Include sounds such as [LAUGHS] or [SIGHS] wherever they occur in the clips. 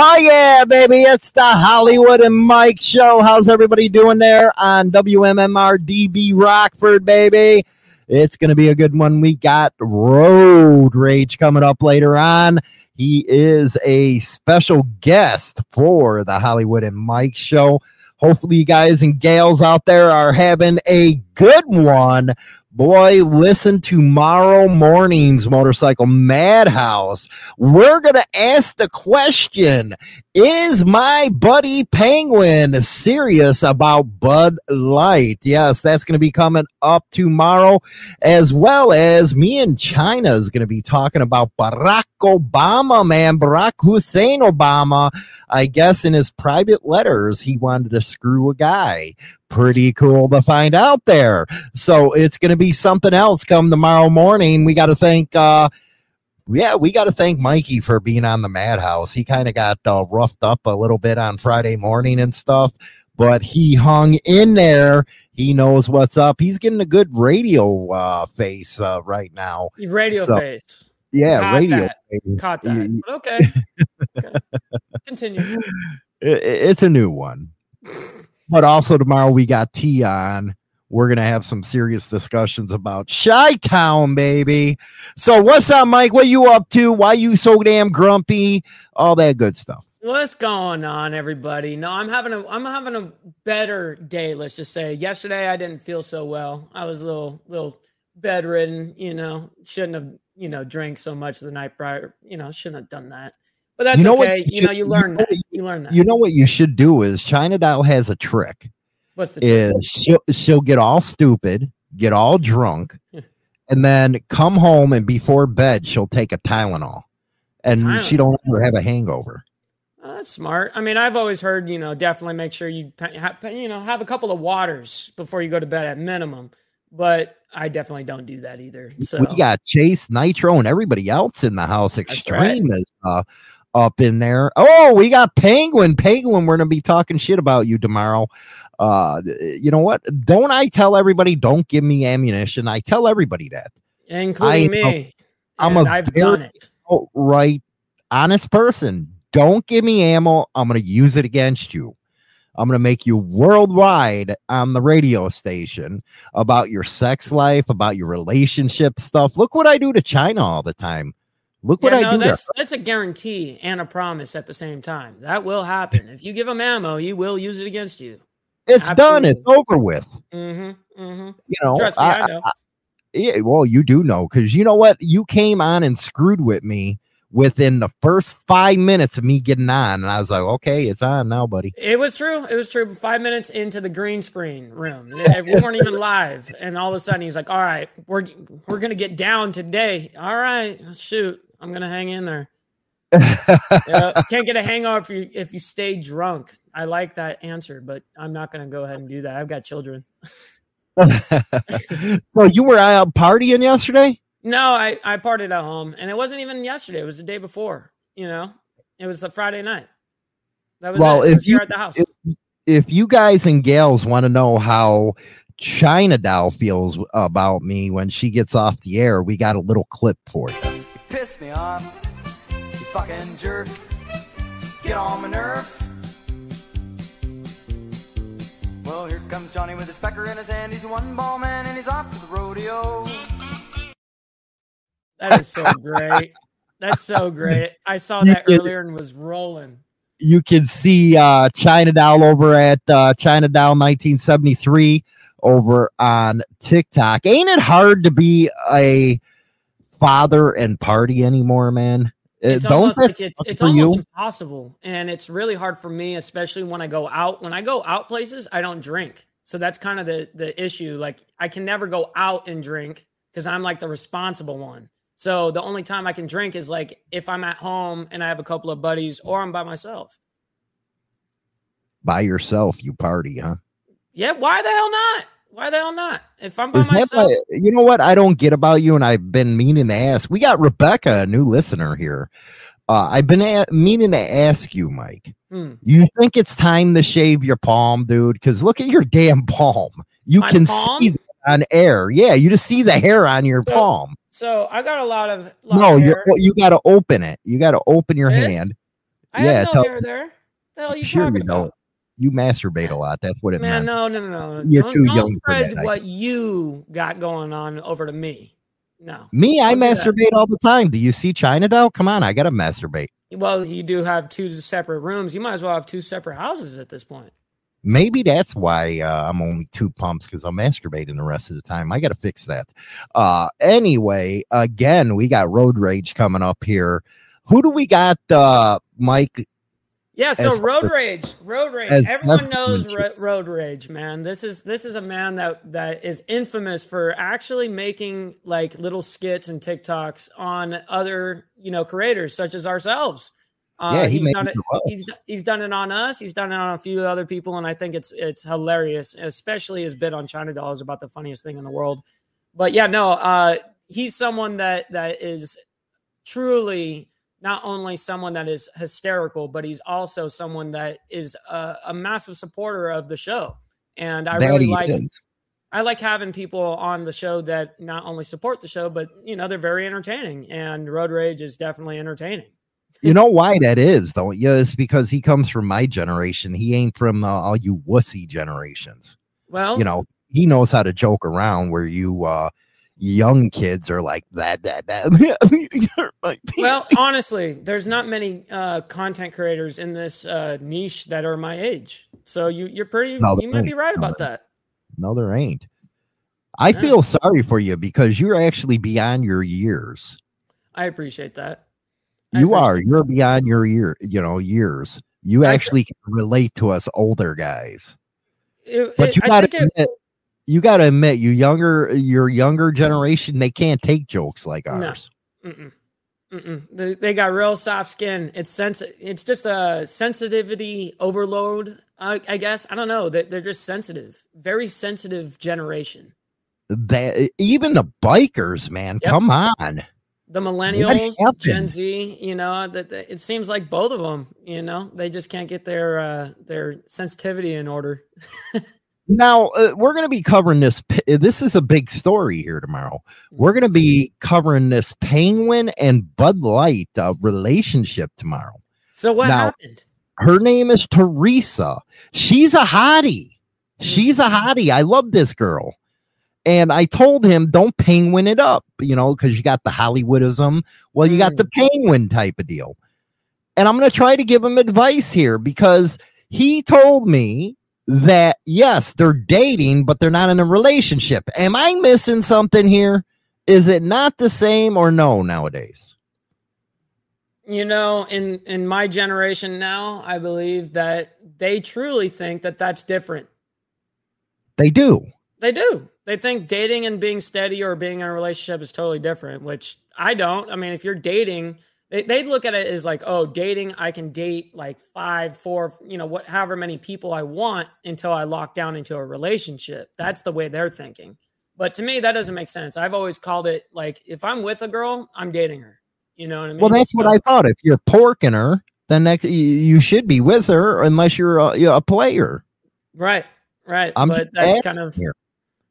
Oh yeah, baby! It's the Hollywood and Mike show. How's everybody doing there on WMMR DB Rockford, baby? It's gonna be a good one. We got Road Rage coming up later on. He is a special guest for the Hollywood and Mike show. Hopefully, you guys and gals out there are having a good one boy, listen tomorrow morning's Motorcycle Madhouse. We're going to ask the question Is my buddy Penguin serious about Bud Light? Yes, that's going to be coming up tomorrow, as well as me and China is going to be talking about Barack Obama, man. Barack Hussein Obama, I guess in his private letters, he wanted to screw a guy pretty cool to find out there. So it's going to be something else come tomorrow morning. We got to thank, uh, yeah, we got to thank Mikey for being on the Madhouse. He kind of got uh, roughed up a little bit on Friday morning and stuff, but he hung in there. He knows what's up. He's getting a good radio uh, face uh, right now. Radio so, face. Yeah, Caught radio that. face. Caught that. okay. okay. [LAUGHS] Continue. It, it's a new one. [LAUGHS] But also tomorrow we got T on. We're gonna have some serious discussions about Chi Town, baby. So what's up, Mike? What you up to? Why you so damn grumpy? All that good stuff. What's going on, everybody? No, I'm having a I'm having a better day. Let's just say. Yesterday I didn't feel so well. I was a little little bedridden. You know, shouldn't have you know drank so much the night prior. You know, shouldn't have done that. But that's you know okay. You, you, know, you learn you know, that. You learn that. You know what you should do is China Doll has a trick. What's the is she'll she'll get all stupid, get all drunk, [LAUGHS] and then come home and before bed she'll take a Tylenol, and Tylenol. she don't ever have a hangover. Oh, that's smart. I mean, I've always heard you know definitely make sure you you know have a couple of waters before you go to bed at minimum. But I definitely don't do that either. So we got Chase Nitro and everybody else in the house. Extreme right. is uh, up in there. Oh, we got Penguin. Penguin, we're going to be talking shit about you tomorrow. Uh, you know what? Don't I tell everybody, don't give me ammunition? I tell everybody that. Including I, me. I'm a I've done it. right, honest person. Don't give me ammo. I'm going to use it against you. I'm going to make you worldwide on the radio station about your sex life, about your relationship stuff. Look what I do to China all the time. Look what yeah, I do. That's there. that's a guarantee and a promise at the same time. That will happen. if you give them ammo, you will use it against you. It's Absolutely. done. It's over with. Mm-hmm, mm-hmm. You know, Trust me, I, I know. I, yeah, well, you do know because you know what? You came on and screwed with me within the first five minutes of me getting on, and I was like, "Okay, it's on now, buddy." It was true. It was true. Five minutes into the green screen room, we weren't even live, and all of a sudden he's like, "All right, we're we're gonna get down today. All right, shoot." I'm gonna hang in there. [LAUGHS] yeah, can't get a hangover if you if you stay drunk. I like that answer, but I'm not gonna go ahead and do that. I've got children. [LAUGHS] so you were out partying yesterday? No, I I partied at home, and it wasn't even yesterday. It was the day before. You know, it was the Friday night. That was well. It. if you at the house. If, if you guys and gals want to know how China Doll feels about me when she gets off the air, we got a little clip for you piss me off. You fucking jerk. Get on my nerves. Well, here comes Johnny with his pecker in his hand. He's a one ball man and he's off to the rodeo. That is so great. That's so [LAUGHS] great. I saw that earlier and was rolling. You can see uh, China Doll over at uh, China Doll 1973 over on TikTok. Ain't it hard to be a father and party anymore, man. Uh, it's Don't almost that like it, it's for almost you? impossible and it's really hard for me especially when i go out when i go out places i don't drink so that's kind of the the issue like i can never go out and drink because i'm like the responsible one so the only time i can drink is like if i'm at home and i have a couple of buddies or i'm by myself By yourself, you party, huh? yeah why the hell not why the hell not if i'm by Is myself you know what I don't get about you, and I've been meaning to ask. We got Rebecca, a new listener here. Uh, I've been a- meaning to ask you, Mike. Hmm. You think it's time to shave your palm, dude? Because look at your damn palm. You My can palm? see that on air. Yeah, you just see the hair on your So, palm. so i got a lot of lot No, of you you got to open it. You got to open your This? hand. i yeah, have no tell- hair there the hell you Sure, you about don't. You masturbate a [LAUGHS] lot. That's what it Man, meant. no, no, no, no. You're don't, too don't young for spread that, I what you got going on over to me. No. Me, I that. masturbate all the time. Do you see China doll? Come on, I gotta masturbate. Well, you do have two separate rooms. You might as well have two separate houses at this point. Maybe that's why uh, I'm only two pumps because I'm masturbating the rest of the time. I got to fix that. Uh, anyway, again, we got road rage coming up here. Who do we got, uh, Mike? Yeah, so As road rage, road rage. Everyone knows ro- road rage, man. This is this is a man that that is infamous for actually making like little skits and TikToks on other you know creators such as ourselves. Uh, Yeah, he he's done it it. for us. He's he's done it on us. He's done it on a few other people, and I think it's it's hilarious. Especially his bit on China dolls is about the funniest thing in the world. But yeah, no, uh, he's someone that that is truly not only someone that is hysterical, but he's also someone that is a, a massive supporter of the show. And I That really like is. I like having people on the show that not only support the show, but you know they're very entertaining. And Road Rage is definitely entertaining. You know why that is, though? Yeah, it's because he comes from my generation. He ain't from uh, all you wussy generations. Well, You know, he knows how to joke around where you uh young kids are like that, that, that. [LAUGHS] [LAUGHS] Well, honestly, there's not many uh, content creators in this uh, niche that are my age. So you you're pretty No, you might be right ain't. about that. No, there ain't. I Yeah. feel sorry for you because you're actually beyond your years. I appreciate that. I You are. appreciate You're beyond your year, you know, years. You I- actually can relate to us older guys. It- But it- you gotta think it- admit, you gotta admit, you younger your younger generation, they can't take jokes like No. ours. Mm-mm. Mm-mm. They, they got real soft skin. It's sense. It's just a sensitivity overload. I, I guess I don't know. They, they're just sensitive. Very sensitive generation. That even the bikers, man, Yep. come on. The millennials. Gen Z. You know that- it seems like both of them. You know they just can't get their uh, their sensitivity in order. [LAUGHS] Now uh, we're going to be covering this. This is a big story here tomorrow. We're going to be covering this Penguin and Bud Light uh, relationship tomorrow. So what Now- happened? Her name is Teresa. She's a hottie. She's a hottie. I love this girl. And I told him, don't penguin it up, you know, because you got the Hollywoodism. Well, you got Mm. the penguin type of deal. And I'm going to try to give him advice here because he told me that, yes, they're dating, but they're not in a relationship. Am I missing something here? Is it not the same or no nowadays? You know, in in my generation now, I believe that they truly think that that's different. They do. They do. They think dating and being steady or being in a relationship is totally different, which I don't. I mean, if you're dating, they, they look at it as like, oh, dating, I can date like five, four, you know, what, however many people I want until I lock down into a relationship. That's the way they're thinking. But to me, that doesn't make sense. I've always called it like, if I'm with a girl, I'm dating her. You know what I mean? Well, that's what I thought. If you're porking her, then next you, you should be with her unless you're a, you're a player. Right, right. I'm but that's kind of here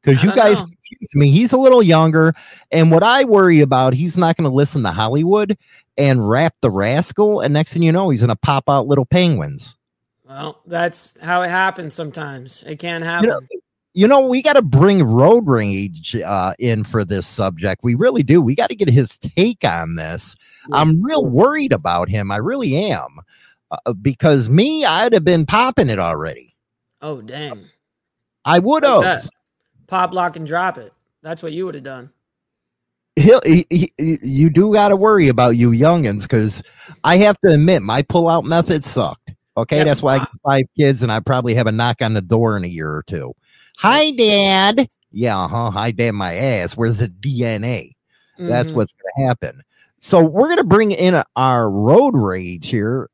because you guys know. confuse me. He's a little younger, and what I worry about, he's not going to listen to Hollywood and rap the rascal, and next thing you know, he's going to pop out little penguins. well, that's how it happens sometimes. It can happen. know, You know, we got to bring road rage uh, in for this subject. We really do. We got to get his take on this. I'm real worried about him. I really am. Uh, because me, I'd have been popping it already. oh, dang. I would have. Pop, lock, and drop it. That's what you would have done. he'll he, he, you do got to worry about you youngins because I have to admit my pullout method sucked. Okay, Yeah, that's why I got five kids and I probably have a knock on the door in a year or two. Hi, Dad. Yeah, uh huh. Hi, Dad. My ass. Where's the DNA? That's Mhm. what's going to happen. So we're going to bring in our road rage here.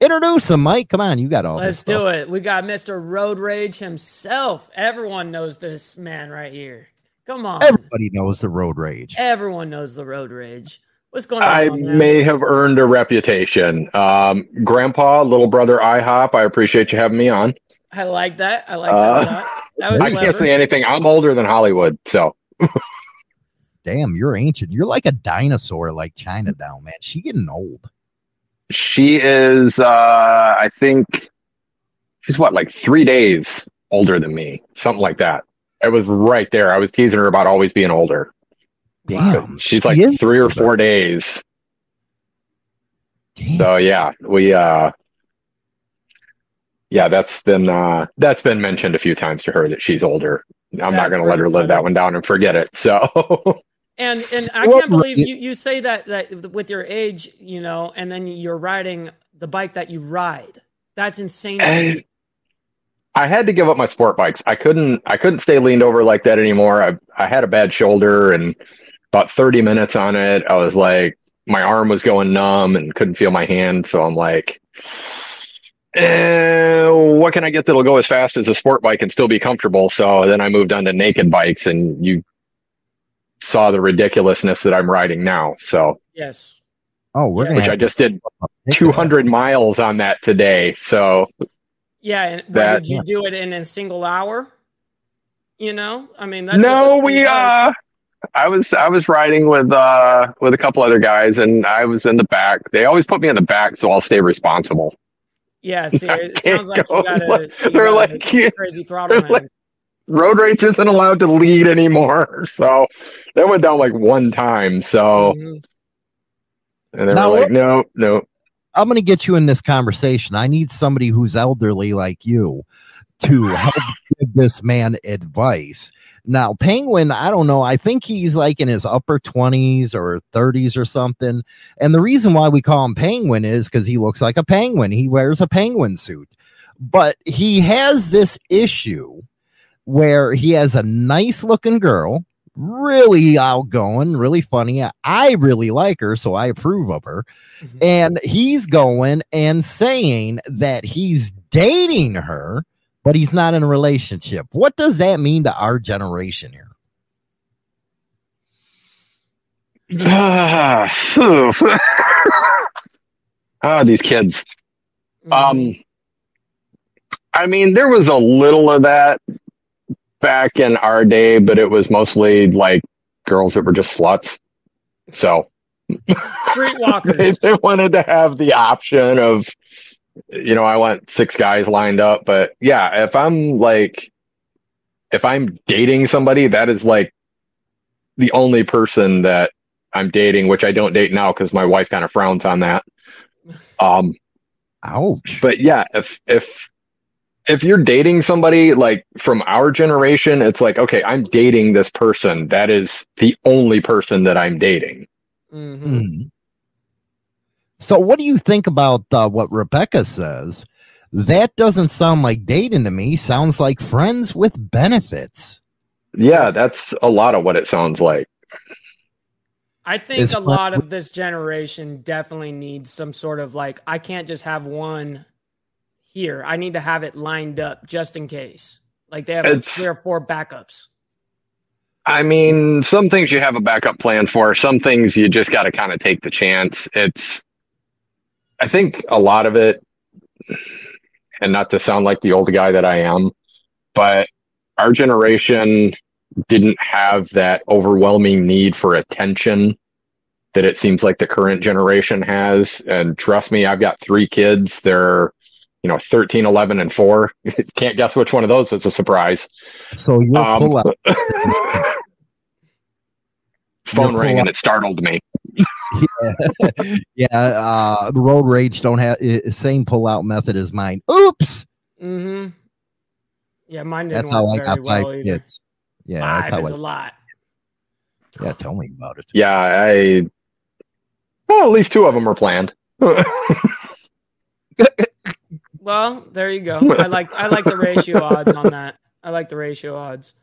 Introduce him, Mike. Come on, you got all Let's this. do it. We got Mr. Road Rage himself. Everyone knows this man right here. Come on. Everybody knows the road rage. Everyone knows the Road Rage. What's going on? I man? may have earned a reputation. Um, Grandpa, little brother IHOP, I appreciate you having me on. I like that. I like that a Uh, lot. That was I can't clever. say anything. I'm older than Hollywood, so Damn, you're ancient. You're like a dinosaur, like China Doll, man. She getting old. She is. Uh, I think she's what, like three days older than me, something like that. It was right there. I was teasing her about always being older. Damn, She's she like is three or four days. Damn. So yeah, we uh yeah, that's been uh that's been mentioned a few times to her that she's older. I'm not gonna let her pretty live that one down and forget it. So [LAUGHS] And and I can't believe you, you say that that with your age, you know, and then you're riding the bike that you ride. That's insane. and I had to give up my sport bikes. I couldn't I couldn't stay leaned over like that anymore. I I had a bad shoulder and about 30 minutes on it, I was like my arm was going numb and couldn't feel my hand. So I'm like, eh, what can I get that'll go as fast as a sport bike and still be comfortable? So then I moved on to naked bikes and you saw the ridiculousness that I'm riding now. So, Yes. Oh, we're Yeah. which I just did think of that. 200 miles on that today. So Yeah. And what, That- did you do it in a single hour? You know, I mean, that's no, we uh I was I was riding with uh with a couple other guys and I was in the back. They always put me in the back so I'll stay responsible. Yeah. [LAUGHS] See, it sounds like go [LAUGHS] you got a you they're got like, [LAUGHS] yeah, crazy throttle. they're like- hand. Road rage isn't allowed to lead anymore. [LAUGHS] So that went down like one time. So and they Now were like, no, no. I'm going to get you in this conversation. I need somebody who's elderly like you to help [LAUGHS] give this man advice. Now, Penguin, I don't know. I think he's like in his upper 20s or 30s or something. And the reason why we call him Penguin is because he looks like a penguin. He wears a penguin suit. But he has this issue where he has a nice looking girl, really outgoing, really funny. I really like her, so I approve of her Mhm. and he's going and saying that he's dating her but he's not in a relationship what does that mean to our generation here [SIGHS] ah, these kids. Mhm. Um, I mean, there was a little of that back in our day, but it was mostly like girls that were just sluts. So they, Streetwalkers. [LAUGHS] they wanted to have the option of, you know, I want six guys lined up. But yeah, if I'm like, if I'm dating somebody, that is like the only person that I'm dating, which I don't date now because my wife kind of frowns on that. Um, ouch but yeah if if if you're dating somebody like from our generation it's like okay i'm dating this person that is the only person that i'm dating. Mhm. Hmm. so what do you think about uh, what rebecca says? That doesn't sound like dating to me. Sounds like friends with benefits. Yeah that's a lot of what it sounds like. I think Is a lot friends of this generation definitely needs some sort of like, I can't just have one here. I need to have it lined up just in case. Like they have like three or four backups. i mean some things you have a backup plan for some things you just got to kind of take the chance it's i think a lot of it and not to sound like the old guy that i am but our generation didn't have that overwhelming need for attention that it seems like the current generation has and trust me i've got three kids they're you know 13 11 and 4 [LAUGHS] can't guess which one of those was a surprise so you'll Um, pull out [LAUGHS] phone You're rang pull- and it startled me [LAUGHS] yeah uh the road rage don't have uh, same pull out method as mine oops Mm-hmm. Yeah, mine didn't that's how work i got very five well either. kids yeah that's Five how is I a lot. Yeah, tell me about it. Yeah, I. Well, at least two of them are planned. Well, there you go. I like I like the ratio [LAUGHS] odds on that. I like the ratio odds.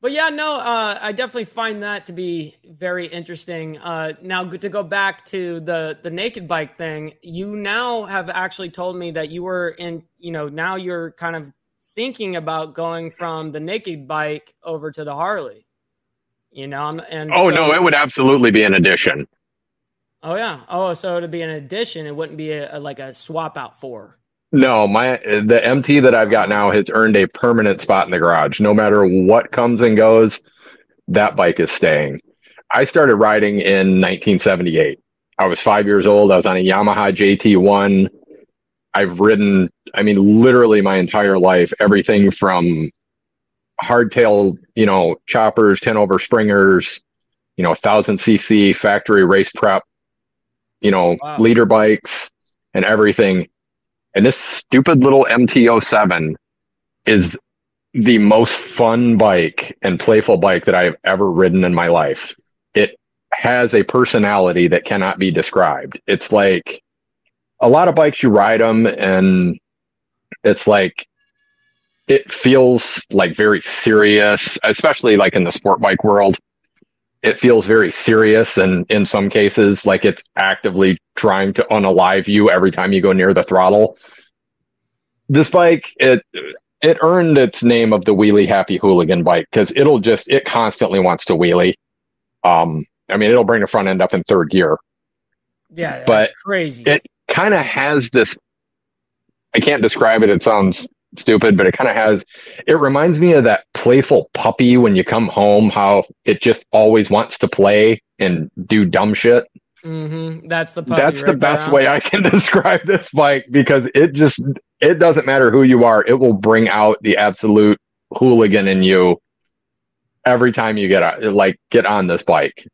But yeah, no, uh, I definitely find that to be very interesting. Uh, now to go back to the the naked bike thing, you now have actually told me that you were in. You know, now you're kind of thinking about going from the naked bike over to the Harley. You know, and oh so- no, it would absolutely be an addition. Oh yeah. Oh, so to be an addition, it wouldn't be a, a- like a swap out for. No, my the MT that I've got now has earned a permanent spot in the garage. No matter what comes and goes, that bike is staying. I started riding in 1978. I was five years old. I was on a Yamaha JT1. I've ridden, I mean, literally my entire life, everything from hardtail, you know, choppers, 10 over springers, you know, 1000 cc factory race prep, you know, Wow. liter bikes and everything. And this stupid little MT07 is the most fun bike and playful bike that I have ever ridden in my life. It has a personality that cannot be described. It's like a lot of bikes, you ride them and it's like, it feels like very serious, especially like in the sport bike world. It feels very serious and in some cases, like it's actively trying to unalive you every time you go near the throttle. This bike, it it earned its name of the wheelie happy hooligan bike because it'll just it constantly wants to wheelie. Um, I mean, it'll bring the front end up in third gear. Yeah, But crazy. it kind of has this I can't describe it, it sounds stupid, but it kind of has it reminds me of that playful puppy when you come home, how it just always wants to play and do dumb shit. hmm That's the puppy That's the best there, way I can [LAUGHS] describe this bike because it just it doesn't matter who you are, it will bring out the absolute hooligan in you every time you get on, like get on this bike.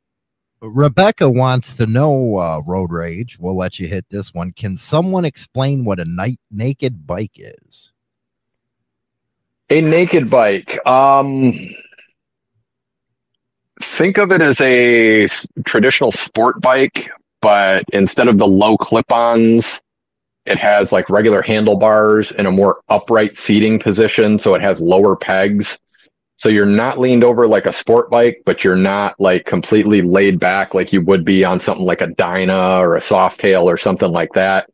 Rebecca wants to know, uh, Road Rage. We'll let you hit this one. Can someone explain what a night naked bike is? A naked bike. Um, think of it as a traditional sport bike, but instead of the low clip-ons, it has like regular handlebars and a more upright seating position, so it has lower pegs. So you're not leaned over like a sport bike, but you're not like completely laid back like you would be on something like a Dyna or a Softail or something like that.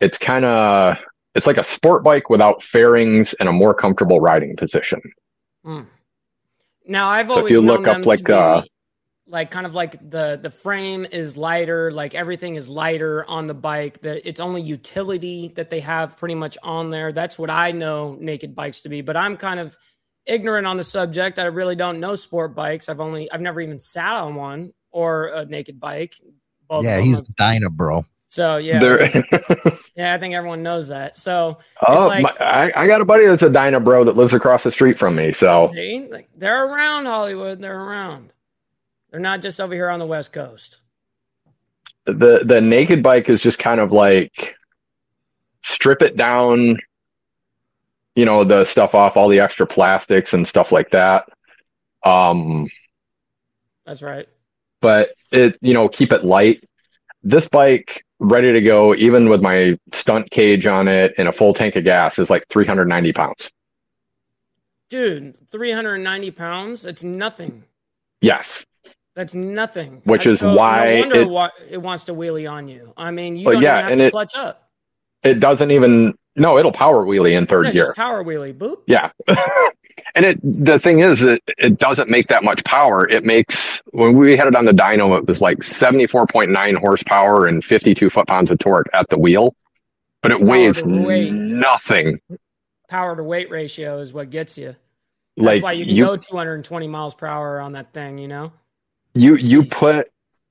It's kind of it's like a sport bike without fairings and a more comfortable riding position. Mm. Now I've So if you look up, like, uh, like kind of like the the frame is lighter, like everything is lighter on the bike. That it's only utility that they have pretty much on there. That's what I know naked bikes to be. But I'm kind of ignorant on the subject. I really don't know sport bikes. I've only I've never even sat on one or a naked bike. Both yeah, he's have- Dyna, bro. So yeah, [LAUGHS] yeah. I think everyone knows that. So oh, like- my, I, I got a buddy that's a Dyna bro that lives across the street from me. So See, like, they're around Hollywood. They're around. They're not just over here on the West Coast. the the naked bike is just kind of like strip it down, you know, the stuff off, all the extra plastics and stuff like that. Um, That's right. but it you know keep it light this bike ready to go even with my stunt cage on it and a full tank of gas is like 390 pounds Dude, 390 pounds. It's nothing. yes That's nothing. Which That's is so- why no wonder it- why it wants to wheelie on you. I mean, you don't yeah, even have and to it- clutch up. it doesn't even no it'll power wheelie in third Yeah, gear power wheelie. Boop. yeah [LAUGHS] and it the thing is it, it doesn't make that much power it makes when we had it on the dyno it was like 74.9 horsepower and 52 foot pounds of torque at the wheel but it weighs nothing Power to weight ratio is what gets you. That's like why you can you go 220 miles per hour on that thing, you know? you you put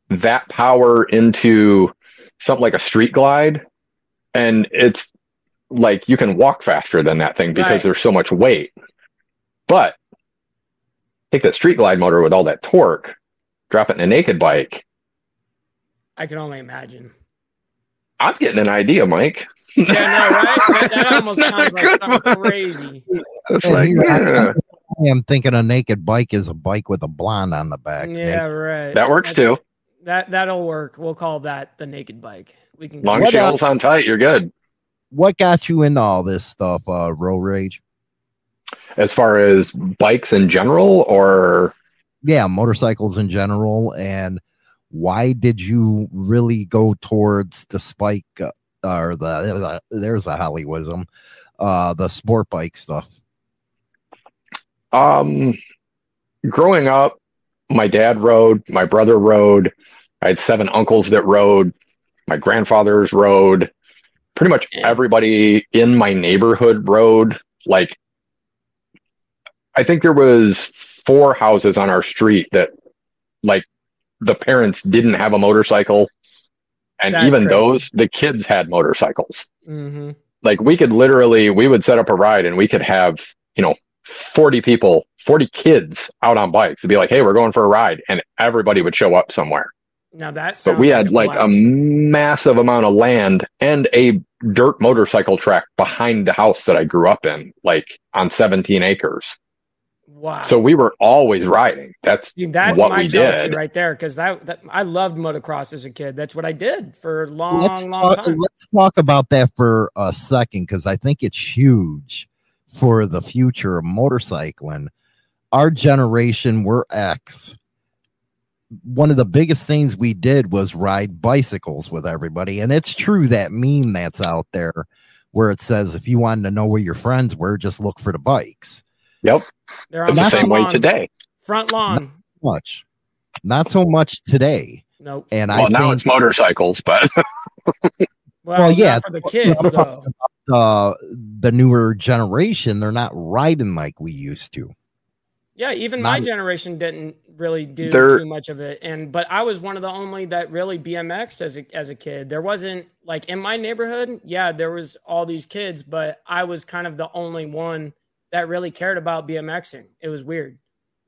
that power into something like a street glide and it's like you can walk faster than that thing because Right. there's so much weight but take that street glide motor with all that torque drop it in a naked bike I can only imagine. i'm getting an idea mike Yeah, no, right? That, that [LAUGHS] almost sounds like something crazy. it's like I- yeah. I'm thinking a naked bike is a bike with a blonde on the back. Yeah, Naked. right. That works That's- too. That that'll work. We'll call that the naked bike. We can go long What as she up? holds on tight, you're good. What got you into all this stuff, uh, road rage? As far as bikes in general, or Yeah, motorcycles in general, and why did you really go towards the spike uh, or the there's a Hollywoodism, uh, the sport bike stuff? Um, growing up, my dad rode, my brother rode. I had seven uncles that rode. My grandfathers rode. Pretty much everybody in my neighborhood rode. Like, I think there was four houses on our street that, like, the parents didn't have a motorcycle, and That's even crazy. those, the kids had motorcycles. Hmm like we could literally we would set up a ride and we could have you know 40 people 40 kids out on bikes to be like hey we're going for a ride and everybody would show up somewhere. Now that but we had like a massive amount of land and a dirt motorcycle track behind the house that i grew up in like on 17 acres wow. so we were always riding that's See, that's what my we jealousy did. right there because that, that I loved motocross as a kid. That's what I did for a long, let's long talk, time. let's talk about that for a second because I think it's huge for the future of motorcycling. Our generation, we're X. One of the biggest things we did was ride bicycles with everybody, and it's true that meme that's out there where it says if you wanted to know where your friends were, just look for the bikes. Yep They're on it's the the same way lawn. today Front lawn. Much, not so much today. Nope. And well I now think it's motorcycles but [LAUGHS] Well, Well, yeah, yeah, for the kids I'm uh, the newer generation, they're not riding like we used to. Yeah, even my generation didn't really do too much of it, and but I was one of the only that really BMXed as a as a kid. There wasn't like in my neighborhood. Yeah, there was all these kids, but I was kind of the only one that really cared about BMXing. It was weird.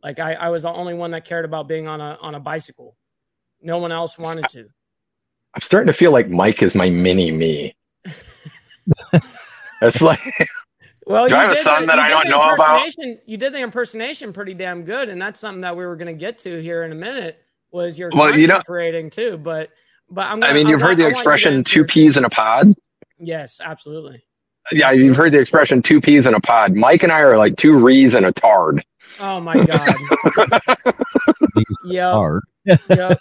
Like I, I was the only one that cared about being on a on a bicycle. No one else wanted to. I'm starting to feel like Mike is my mini me. [LAUGHS] it's like Well, Do I have a did son the- that you I did don't the know about? impersonation- You did the impersonation pretty damn good, and that's something that we were going to get to here in a minute. Was your Well, you know- creating too? But but I'm. Gonna, mean, I you've heard the I you expression two peas in a pod. Yes, absolutely. Yeah, you've heard the expression two peas in a pod. Mike and I are like two rees in a tard. Oh my god. These [LAUGHS] yep. Yep.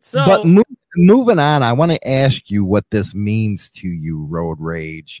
So but mo- moving on, I want to ask you what this means to you, road rage.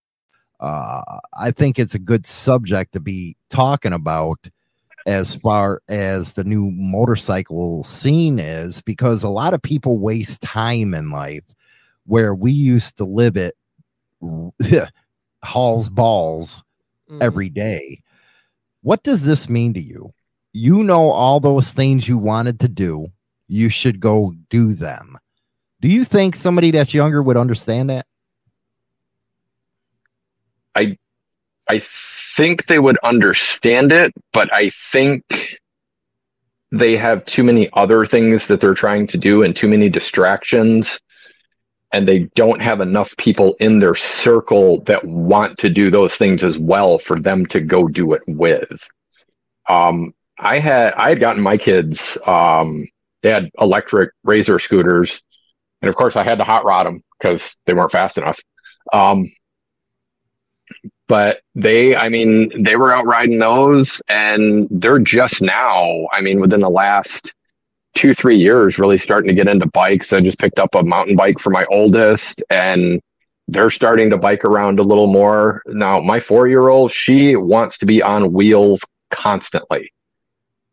Uh, I think it's a good subject to be talking about as far as the new motorcycle scene is, because a lot of people waste time in life where we used to live it [LAUGHS] hauls balls mm, every day. What does this mean to you? You know all those things you wanted to do. You should go do them. Do you think somebody that's younger would understand that? I I think they would understand it, but I think they have too many other things that they're trying to do and too many distractions. And they don't have enough people in their circle that want to do those things as well for them to go do it with. Um, I had I had gotten my kids um, they had electric razor scooters, and of course I had to hot rod them because they weren't fast enough. Um, but they i mean they were out riding those and they're just now i mean within the last two three years really starting to get into bikes. I just picked up a mountain bike for my oldest and they're starting to bike around a little more. Now my four year old she wants to be on wheels constantly.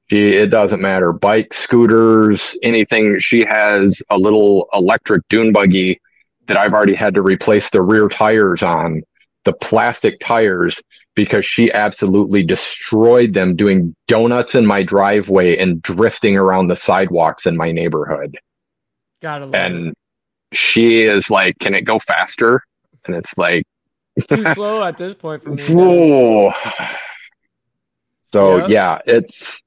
She it doesn't matter. Bike scooters anything. She has a little electric dune buggy that i've already had to replace the rear tires on the plastic tires because she absolutely destroyed them doing donuts in my driveway and drifting around the sidewalks in my neighborhood. Gotta love And she is like, Can it go faster? And it's like, too slow at this point for me. Whoa. [LAUGHS] So Yeah. yeah, it's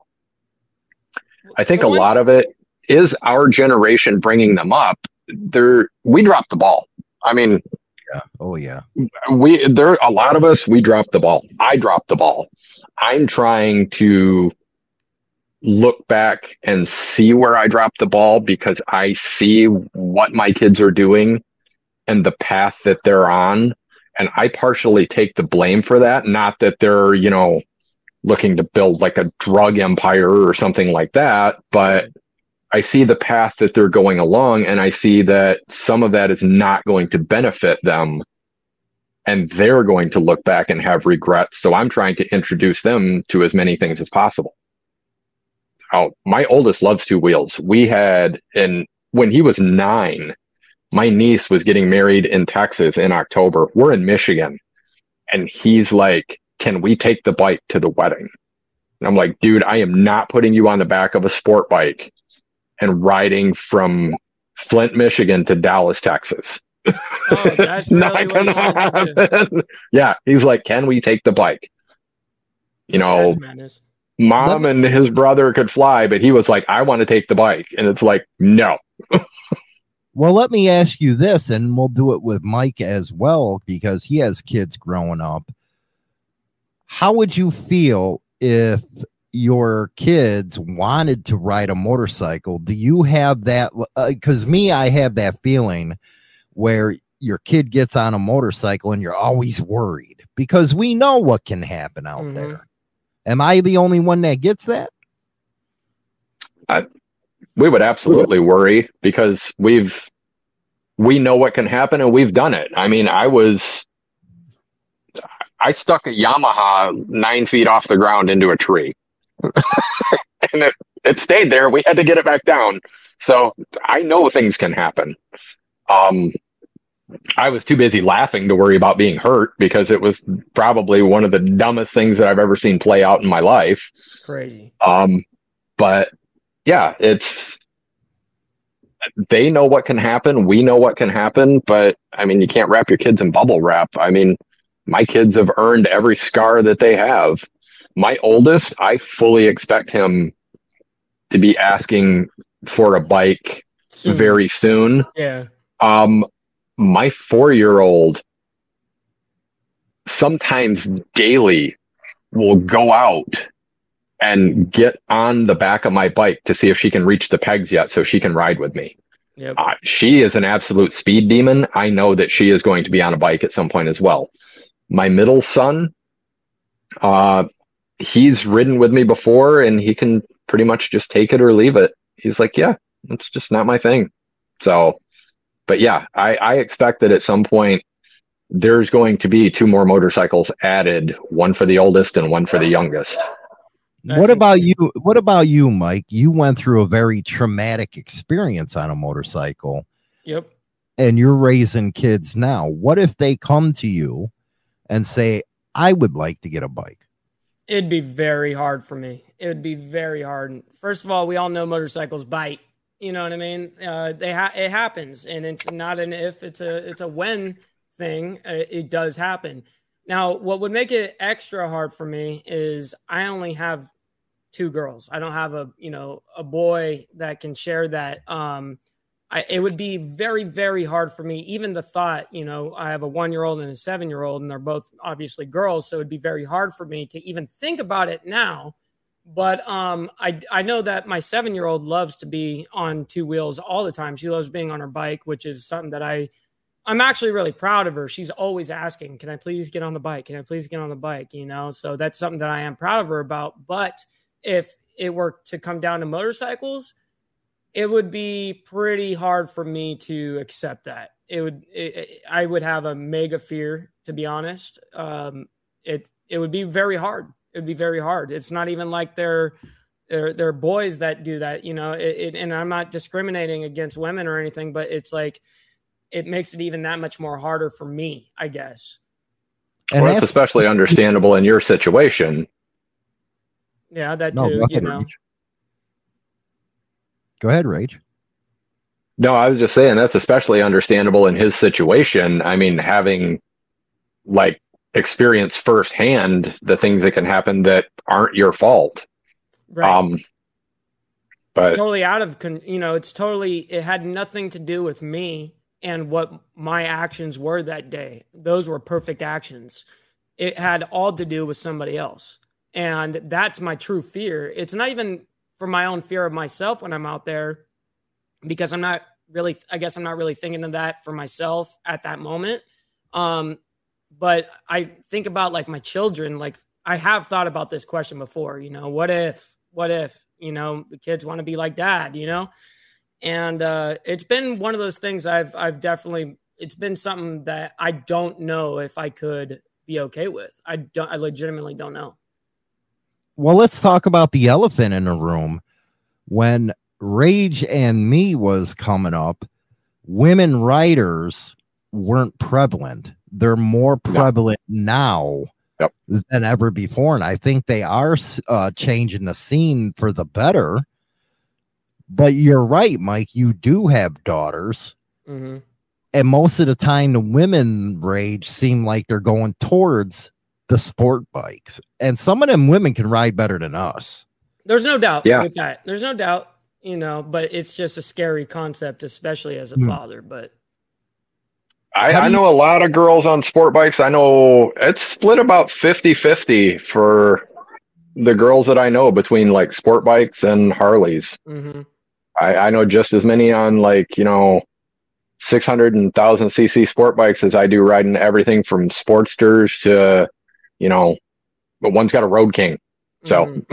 I think a lot of it is our generation bringing them up. There we dropped the ball. I mean, Yeah. Oh yeah. we there a lot of us we dropped the ball. I dropped the ball. I'm trying to look back and see where I dropped the ball because I see what my kids are doing and the path that they're on and I partially take the blame for that not that they're, you know, looking to build like a drug empire or something like that, but I see the path that they're going along and I see that some of that is not going to benefit them and they're going to look back and have regrets. So I'm trying to introduce them to as many things as possible. Oh, my oldest loves two wheels. We had, and when he was nine, my niece was getting married in Texas in October. We're in Michigan. And he's like, Can we take the bike to the wedding? And I'm like, Dude, I am not putting you on the back of a sport bike and riding from Flint, Michigan to Dallas, Texas. Oh, that's It's [LAUGHS] really not gonna wanted to happen. yeah, he's like, "Can we take the bike?" You know, That's madness. mom and his brother could fly, but he was like, "I want to take the bike," and it's like, "No." [LAUGHS] Well, let me ask you this, and we'll do it with Mike as well because he has kids growing up. How would you feel if your kids wanted to ride a motorcycle? Do you have that? Because me, I have that feeling where your kid gets on a motorcycle and you're always worried because we know what can happen out Mhm. there. Am I the only one that gets that? We would absolutely worry because we've we know what can happen and we've done it. I mean, I was I stuck a Yamaha nine feet off the ground into a tree. [LAUGHS] and it, it stayed there. We had to get it back down. So I know things can happen. Um I was too busy laughing to worry about being hurt because it was probably one of the dumbest things that I've ever seen play out in my life. Crazy. Um, but yeah, it's they know what can happen. We know what can happen, but I mean, you can't wrap your kids in bubble wrap. I mean, my kids have earned every scar that they have. My oldest, I fully expect him to be asking for a bike Soon. very soon. Yeah. Um, my four year old sometimes daily will go out and get on the back of my bike to see if she can reach the pegs yet so she can ride with me. Yep. Uh, she is an absolute speed demon. I know that she is going to be on a bike at some point as well. My middle son, uh, he's ridden with me before and he can pretty much just take it or leave it. He's like, yeah, it's just not my thing. So, but yeah, I, I expect that at some point there's going to be two more motorcycles added, one for the oldest and one for the youngest. That's what about you? What about you, Mike? You went through a very traumatic experience on a motorcycle Yep. and you're raising kids now. What if they come to you and say, I would like to get a bike? It'd be very hard for me. It would be very hard. First of all, we all know motorcycles bite. You know what I mean? Uh, they ha- it happens, and it's not an if, it's a it's a when thing. Uh, it does happen. Now, what would make it extra hard for me is I only have two girls. I don't have a you know a boy that can share that. Um, I, it would be very very hard for me. Even the thought, you know, I have a one year old and a seven year old, and they're both obviously girls, so it'd be very hard for me to even think about it now. But um, I I know that my seven year old loves to be on two wheels all the time. She loves being on her bike, which is something that I I'm actually really proud of her. She's always asking, "Can I please get on the bike? Can I please get on the bike?" You know, so that's something that I am proud of her about. But if it were to come down to motorcycles, it would be pretty hard for me to accept that. It would, it, it- I would have a mega fear, to be honest. Um, it it would be very hard. It would be very hard. It's not even like they're they're they're boys that do that, you know. It, it, and I'm not discriminating against women or anything, but it's like it makes it even that much more harder for me, I guess. And well, that's especially understandable in your situation. Yeah, that too. go you know, Rage. Go ahead, Rage. No, I was just saying that's especially understandable in his situation. I mean, having like experience firsthand the things that can happen that aren't your fault. right? Um, it's but totally out of con- you know it's totally it had nothing to do with me and what my actions were that day those were perfect actions it had all to do with somebody else and that's my true fear it's not even for my own fear of myself when i'm out there because i'm not really i guess i'm not really thinking of that for myself at that moment. Um but i think about like my children like i have thought about this question before you know what if what if you know the kids want to be like dad you know? And uh it's been one of those things i've i've definitely it's been something that i don't know if i could be okay with. I don't i legitimately don't know Well, let's talk about the elephant in the room. When Rage and Me was coming up, women writers weren't prevalent. They're more prevalent now Yep. than ever before. And I think they are uh, changing the scene for the better. But you're right, Mike. You do have daughters. hmm And most of the time, the women rage seem like they're going towards the sport bikes. And some of them women can ride better than us. there's no doubt Yeah. with that there's no doubt you know but it's just a scary concept especially as a Hmm. father but I, How do I you- know a lot of girls on sport bikes. I know it's split about 50 50 for the girls that I know between like sport bikes and Harleys. mhm. I, I know just as many on like, you know, 600 and 1000 cc sport bikes as I do riding everything from Sportsters to, you know, but one's got a Road King. So, Mhm.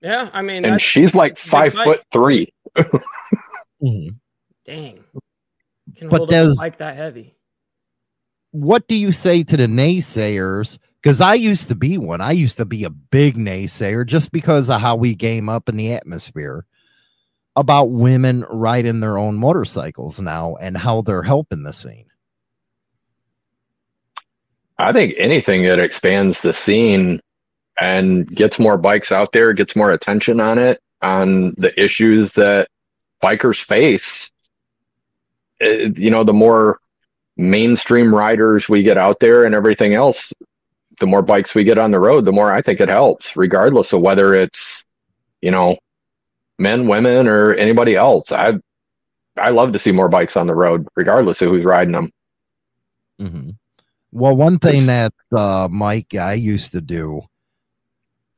yeah i mean [LAUGHS] and she's like five foot three. dang can But hold there's- a bike that heavy what do you say to the naysayers? Because I used to be one. I used to be a big naysayer just because of how we game up in the atmosphere about women riding their own motorcycles now and how they're helping the scene. I think anything that expands the scene and gets more bikes out there, gets more attention on it, on the issues that bikers face. eh, you know, the more mainstream riders we get out there and everything else, the more bikes we get on the road, the more I think it helps, regardless of whether it's, you know, men, women, or anybody else. I I love to see more bikes on the road, regardless of who's riding them. Mm-hmm. Well, one thing that uh, Mike I used to do,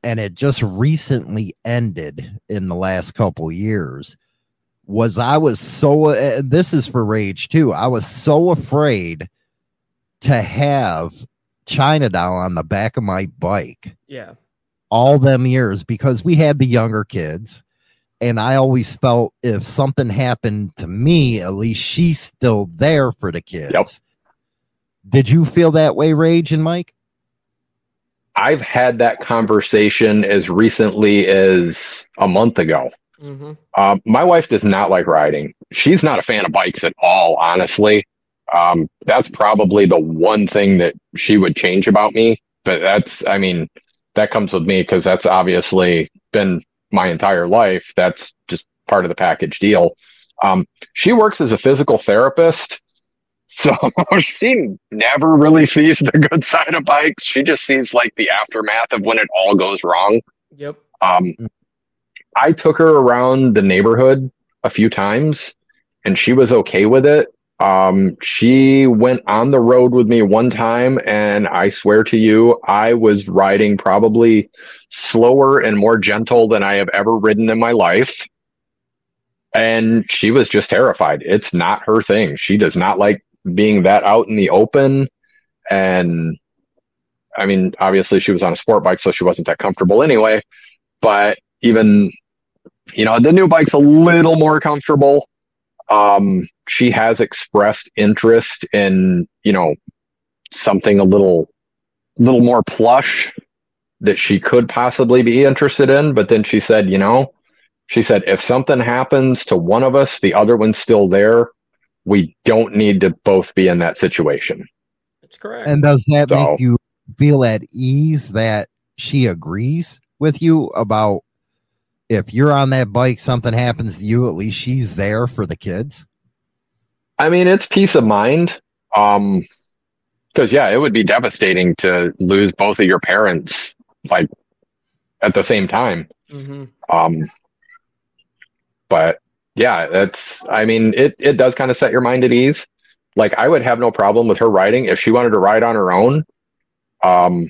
and it just recently ended in the last couple years, was I was so. Uh, this is for rage too. I was so afraid to have China Doll on the back of my bike yeah all them years because we had the younger kids. And I always felt if something happened to me, at least she's still there for the kids. Yep. Did you feel that way, Rage and Mike? I've had that conversation as recently as a month ago. hmm Um, my wife does not like riding. She's not a fan of bikes at all, honestly. Um, that's probably the one thing that she would change about me. But that's, I mean, that comes with me because that's obviously been my entire life. That's just part of the package deal. Um, she works as a physical therapist. So [LAUGHS] she never really sees the good side of bikes. She just sees like the aftermath of when it all goes wrong. yep Um, I took her around the neighborhood a few times and she was okay with it. Um, she went on the road with me one time and I swear to you, I was riding probably slower and more gentle than I have ever ridden in my life. And she was just terrified. It's not her thing. She does not like being that out in the open. And I mean, obviously she was on a sport bike, so she wasn't that comfortable anyway. But even, you know, the new bike's a little more comfortable. Um, she has expressed interest in, you know, something a little, little more plush that she could possibly be interested in. But then she said, you know, she said, if something happens to one of us, the other one's still there. We don't need to both be in that situation. that's correct And does that So- make you feel at ease that she agrees with you about if you're on that bike, something happens to you, at least she's there for the kids? I mean, it's peace of mind. Um, because yeah, it would be devastating to lose both of your parents like at the same time. Mm-hmm. Um, but yeah, that's. I mean, it it does kind of set your mind at ease. Like I would have no problem with her riding if she wanted to ride on her own. Um,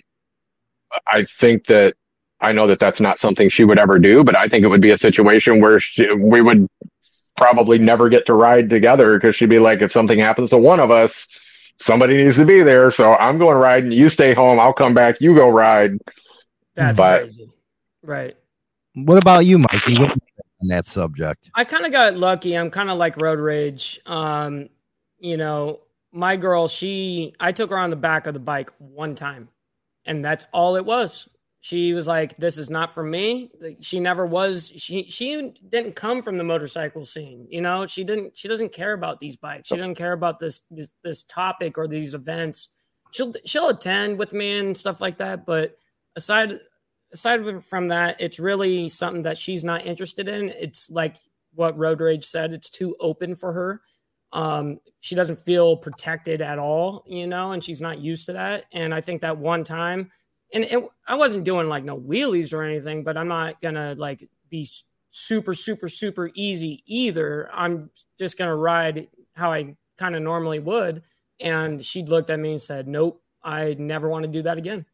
I think that I know that that's not something she would ever do, but I think it would be a situation where she, we would probably never get to ride together because she'd be like, if something happens to one of us, somebody needs to be there. So I'm going riding. You stay home. I'll come back. You go ride. That's But- crazy. Right. What about you, Mikey? What do you think on that subject? I kind of got lucky. I'm kind of like road rage. Um, you know, my girl, she, I took her on the back of the bike one time, and that's all it was. She was like, "This is not for me." She never was. She she didn't come from the motorcycle scene. You know, she didn't. She doesn't care about these bikes. She doesn't care about this this this topic or these events. She'll she'll attend with me and stuff like that. But aside aside from that, it's really something that she's not interested in. It's like what Road Rage said, it's too open for her. Um, she doesn't feel protected at all, you know, and she's not used to that. And I think that one time, and it, I wasn't doing like no wheelies or anything, but I'm not gonna like be super, super, super easy either. I'm just gonna ride how I kind of normally would. And she looked at me and said, Nope, I never want to do that again.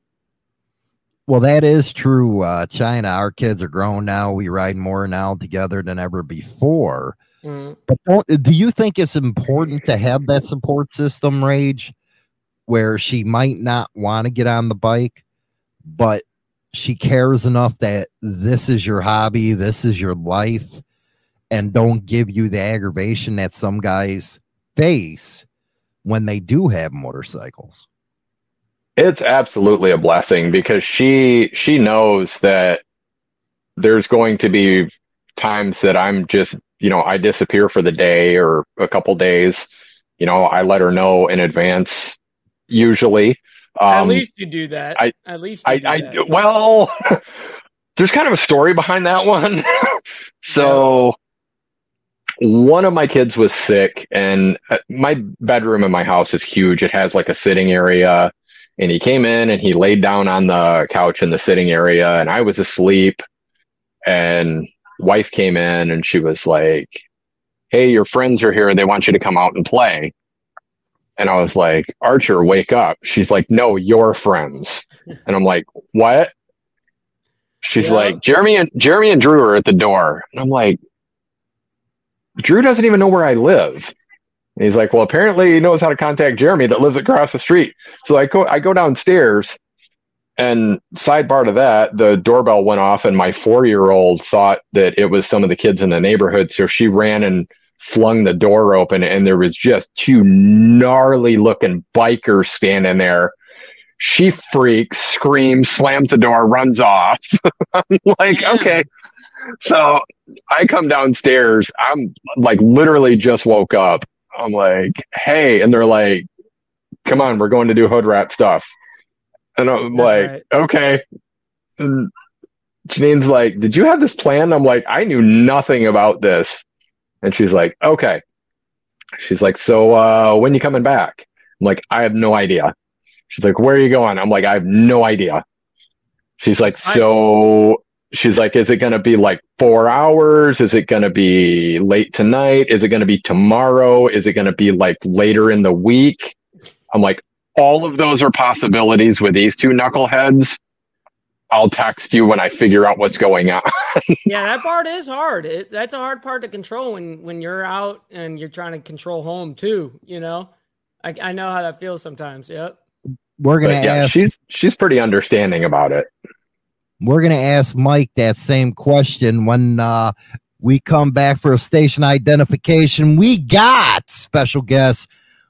Well, that is true. Uh, China, our kids are grown now. We ride more now together than ever before. Mhm. But don't, do you think it's important to have that support system, Rage, where she might not want to get on the bike, but she cares enough that this is your hobby, this is your life, and don't give you the aggravation that some guys face when they do have motorcycles? It's absolutely a blessing because she she knows that there's going to be times that I'm just, you know, I disappear for the day or a couple days. You know, I let her know in advance usually. At Um, least you do that. I- At least you I, do I that. well, [LAUGHS] there's kind of a story behind that one. [LAUGHS] so, one of my kids was sick, and uh, my bedroom in my house is huge. It has like a sitting area, and he came in and he laid down on the couch in the sitting area, and I was asleep, and wife came in and she was like, "Hey, your friends are here. and They want you to come out and play." And I was like, Archer, wake up. She's like, no, your friends. And I'm like, what? She's Yeah. like, Jeremy and Jeremy and Drew are at the door. And I'm like, Drew doesn't even know where I live. And he's like, well, apparently he knows how to contact Jeremy that lives across the street. So I go, I go downstairs and sidebar to that, the doorbell went off and my four-year-old thought that it was some of the kids in the neighborhood. So she ran and flung the door open and there was just two gnarly looking bikers standing there. She freaks, screams, slams the door, runs off. [LAUGHS] I'm like, okay. So I come downstairs. I'm like literally just woke up. I'm like, hey, and they're like, come on, we're going to do hood rat stuff. And I'm That's like, right. okay. And Janine's like, did you have this plan? I'm like, I knew nothing about this. And she's like, okay. She's like, so uh, when you coming back? I'm like, I have no idea. She's like, where are you going? I'm like, I have no idea. She's like, so she's like, is it going to be like four hours? Is it going to be late tonight? Is it going to be tomorrow? Is it going to be like later in the week? I'm like, all of those are possibilities with these two knuckleheads. I'll text you when I figure out what's going on. [LAUGHS] yeah, that part is hard. It, that's a hard part to control when when you're out and you're trying to control home too. You know, I, I know how that feels sometimes. Yep. We're gonna But yeah, ask she's she's pretty understanding about it. We're gonna ask Mike that same question when uh we come back for a station identification. We got special guest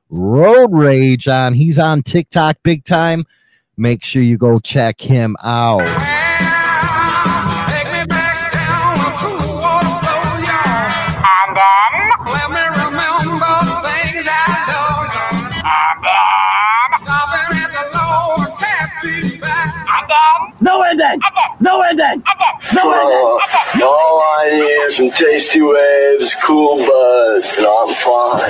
Road Rage on. He's on TikTok big time. Make sure you go check him out. There's some tasty waves, cool buzz, and I'm fine.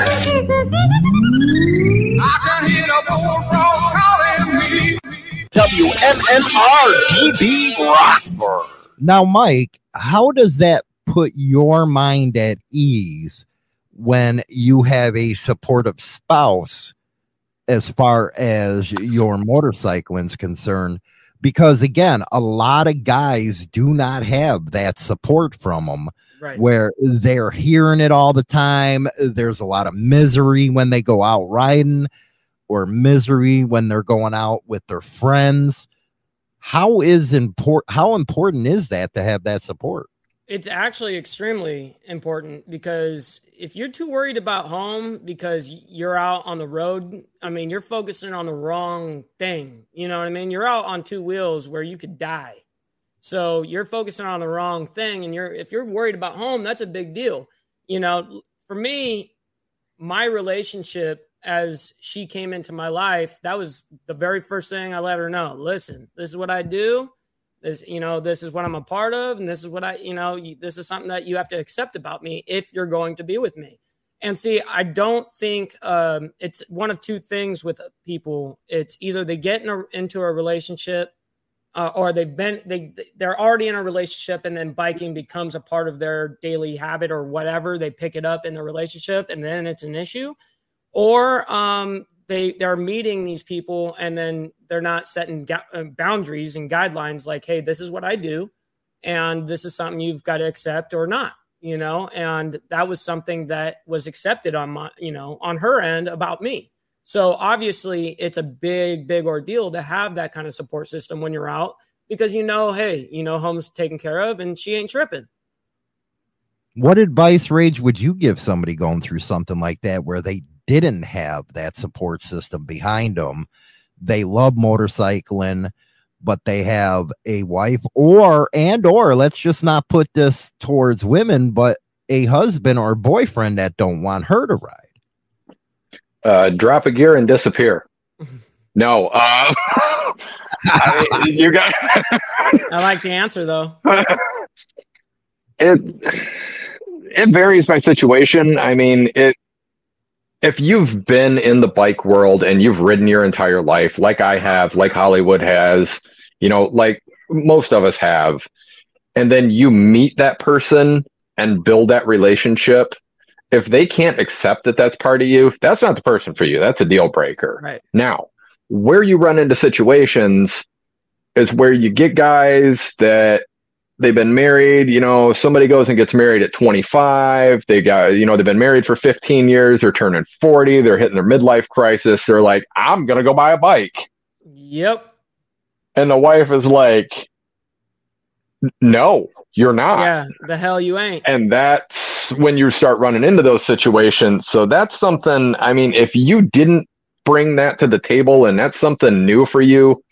I can hear the bullfrog calling me. WMMR DB Rockford. Now, Mike, how does that put your mind at ease when you have a supportive spouse as far as your motorcycling is concerned? Because again, a lot of guys do not have that support from them Right. where they're hearing it all the time. There's a lot of misery when they go out riding or misery when they're going out with their friends. How is important how important is that to have that support? It's actually extremely important because if you're too worried about home because you're out on the road, I mean, you're focusing on the wrong thing. You know what I mean? You're out on two wheels where you could die. So you're focusing on the wrong thing. And you're, if you're worried about home, that's a big deal. You know, for me, my relationship as she came into my life, that was the very first thing I let her know. Listen, this is what I do this you know this is what i'm a part of and this is what i you know you, this is something that you have to accept about me if you're going to be with me. And see i don't think um, it's one of two things with people. It's either they get in a, into a relationship uh, or they've been they they're already in a relationship and then biking becomes a part of their daily habit or whatever. They pick it up in the relationship and then it's an issue. Or um, they they're meeting these people and then they're not setting ga- uh, boundaries and guidelines like hey this is what i do and this is something you've got to accept or not you know and that was something that was accepted on my you know on her end about me so obviously it's a big big ordeal to have that kind of support system when you're out because you know hey you know home's taken care of and she ain't tripping What advice, Rage, would you give somebody going through something like that where they didn't have that support system behind them? They love motorcycling, but they have a wife or and or let's just not put this towards women, but a husband or boyfriend that don't want her to ride. Uh, drop a gear and disappear. [LAUGHS] No, uh, [LAUGHS] I you got i like the answer though [LAUGHS] it. It varies by situation. I mean, it. If you've been in the bike world and you've ridden your entire life, like I have, like Hollywood has, you know, like most of us have, and then you meet that person and build that relationship. If they can't accept that that's part of you, that's not the person for you. That's a deal breaker. right Now, where you run into situations is where you get guys that they've been married, you know, somebody goes and gets married at 25, they got, you know, they've been married for 15 years, they're turning 40, they're hitting their midlife crisis, they're like, I'm going to go buy a bike. yep And the wife is like, no, you're not. yeah the hell you ain't And that's when you start running into those situations. So that's something, I mean, if you didn't bring that to the table and that's something new for you,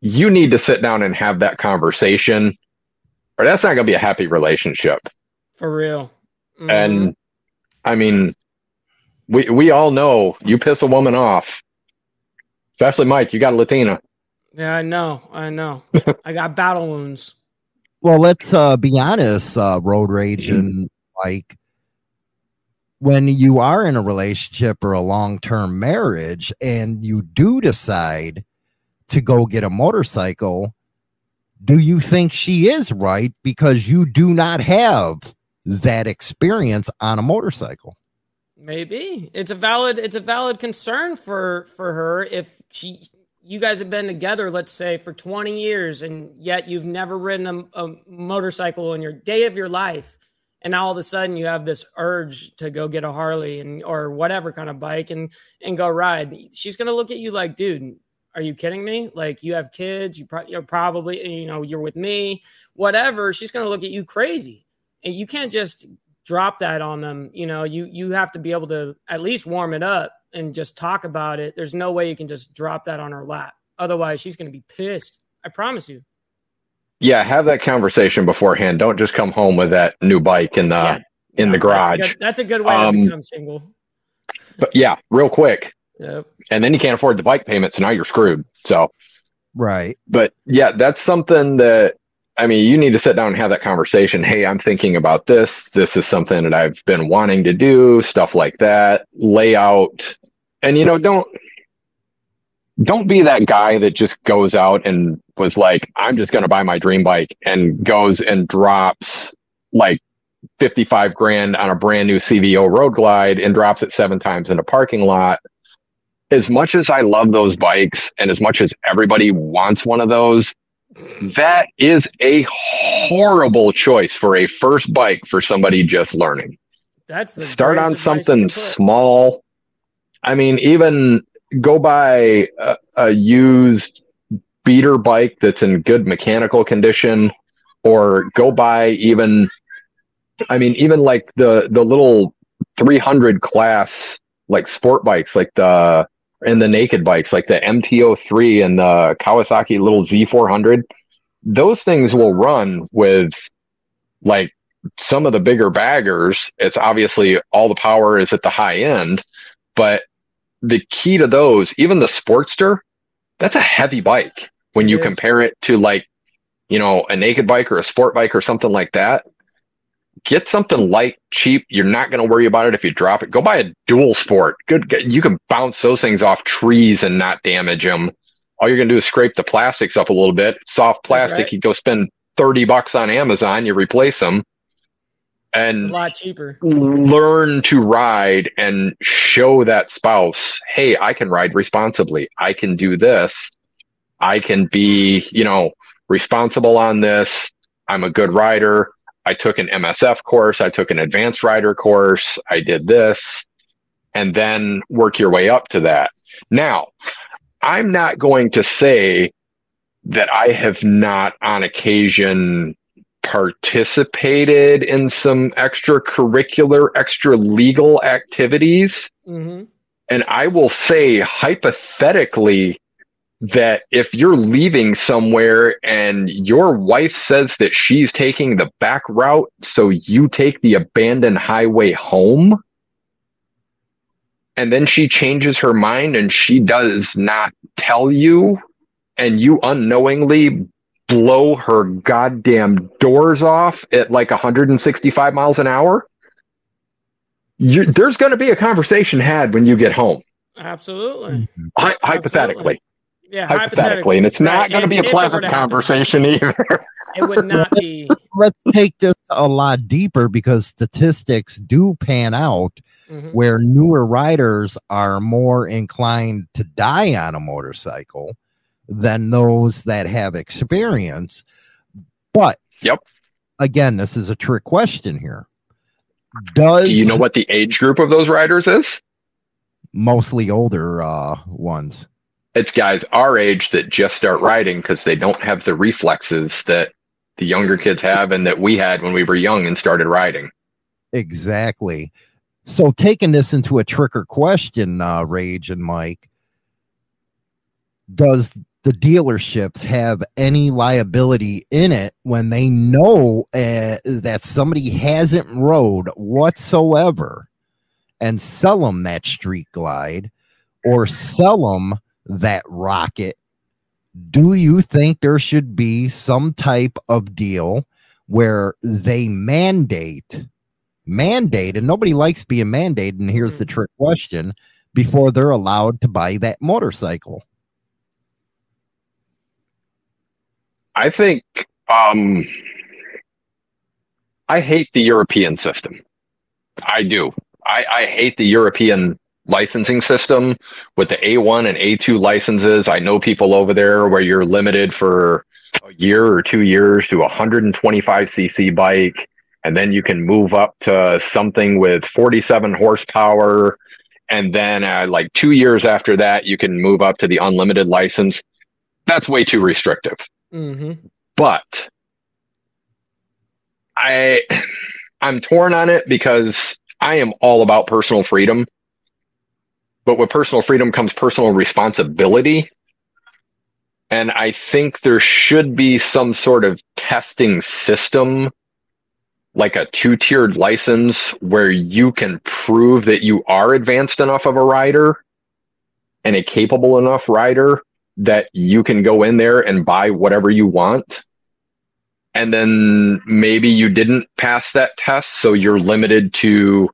you need to sit down and have that conversation, or that's not going to be a happy relationship. for real Mhm. And I mean, we, we all know you piss a woman off, especially Mike, you got a Latina. Yeah, I know. I know. [LAUGHS] I got battle wounds. Well, let's uh, be honest, uh, road rage and like when you are in a relationship or a long term marriage and you do decide to go get a motorcycle, do you think she is right because you do not have that experience on a motorcycle? Maybe it's a valid it's a valid concern for for her if she you guys have been together let's say for 20 years and yet you've never ridden a, a motorcycle in your day of your life and now all of a sudden you have this urge to go get a Harley and or whatever kind of bike and and go ride she's going to look at you like dude are you kidding me? Like you have kids you pro- you're probably you know you're with me whatever she's going to look at you crazy. And you can't just drop that on them you know you you have to be able to at least warm it up and just talk about it. There's no way you can just drop that on her lap. Otherwise she's going to be pissed. I promise you. Yeah, have that conversation beforehand. Don't just come home with that new bike in the Yeah, in the Yeah, that's a garage. good- that's a good way Um, to become single. But yeah, real quick. Yep And then you can't afford the bike payments, so now you're screwed. So Right. but yeah, that's something that I mean, you need to sit down and have that conversation. Hey, I'm thinking about this. This is something that I've been wanting to do, stuff like that. Lay out and you know, don't don't be that guy that just goes out and was like, I'm just gonna buy my dream bike and goes and drops like 55 grand on a brand new CVO road glide and drops it seven times in a parking lot. As much as I love those bikes and as much as everybody wants one of those, that is a horrible choice for a first bike for somebody just learning. That's the Start on greatest advice you something small. I mean, even go buy a, a used beater bike that's in good mechanical condition, or go buy even, I mean, even like the the little 300 class like sport bikes, like the and the naked bikes, like the MT03 and the Kawasaki little Z400. Those things will run with like some of the bigger baggers. It's obviously all the power is at the high end, but the key to those, even the Sportster, that's a heavy bike when you is. compare it to like, you know, a naked bike or a sport bike or something like that. Get something light, cheap. You're not going to worry about it if you drop it. Go buy a dual sport. Good. You can bounce those things off trees and not damage them. All you're going to do is scrape the plastics up a little bit. Soft plastic. right. You go spend 30 bucks on Amazon. You replace them a and lot cheaper. learn to ride and show that spouse, hey, I can ride responsibly. I can do this. I can be, you know, responsible on this. I'm a good rider. I took an MSF course. I took an advanced rider course. I did this and then work your way up to that. Now, I'm not going to say that I have not on occasion participated in some extracurricular, extra legal activities. hmm And I will say hypothetically that if you're leaving somewhere and your wife says that she's taking the back route, so you take the abandoned highway home, and then she changes her mind and she does not tell you, and you unknowingly blow her goddamn doors off at like 165 miles an hour, you, there's going to be a conversation had when you get home. Absolutely. Mm-hmm. Hy- hypothetically, Yeah, hypothetically, and it's not Right, going to be a if it were pleasant to happen. conversation [LAUGHS] either. It would not be. [LAUGHS] Let's take this a lot deeper because statistics do pan out Mhm. where newer riders are more inclined to die on a motorcycle than those that have experience. But Yep. again, this is a trick question here. Does Do you know what the age group of those riders is? mostly older uh ones? It's guys our age that just start riding because they don't have the reflexes that the younger kids have and that we had when we were young and started riding. Exactly. So taking this into a tricker question, uh, Rage and Mike, does the dealerships have any liability in it when they know uh, that somebody hasn't rode whatsoever and sell them that street glide or sell them that rocket? Do you think there should be some type of deal where they mandate mandate and nobody likes being mandated and here's the trick question before they're allowed to buy that motorcycle I think um, I hate the European system. I do. I, I hate the European licensing system with the A1 and A2 licenses. I know people over there where you're limited for a year or two years to a 125 cc bike, and then you can move up to something with 47 horsepower. And then, uh, like two years after that, you can move up to the unlimited license. That's way too restrictive hmm but I I'm torn on it because I am all about personal freedom. But with personal freedom comes personal responsibility. And I think there should be some sort of testing system, like a two tiered license where you can prove that you are advanced enough of a rider and a capable enough rider that you can go in there and buy whatever you want and then maybe you didn't pass that test, so you're limited to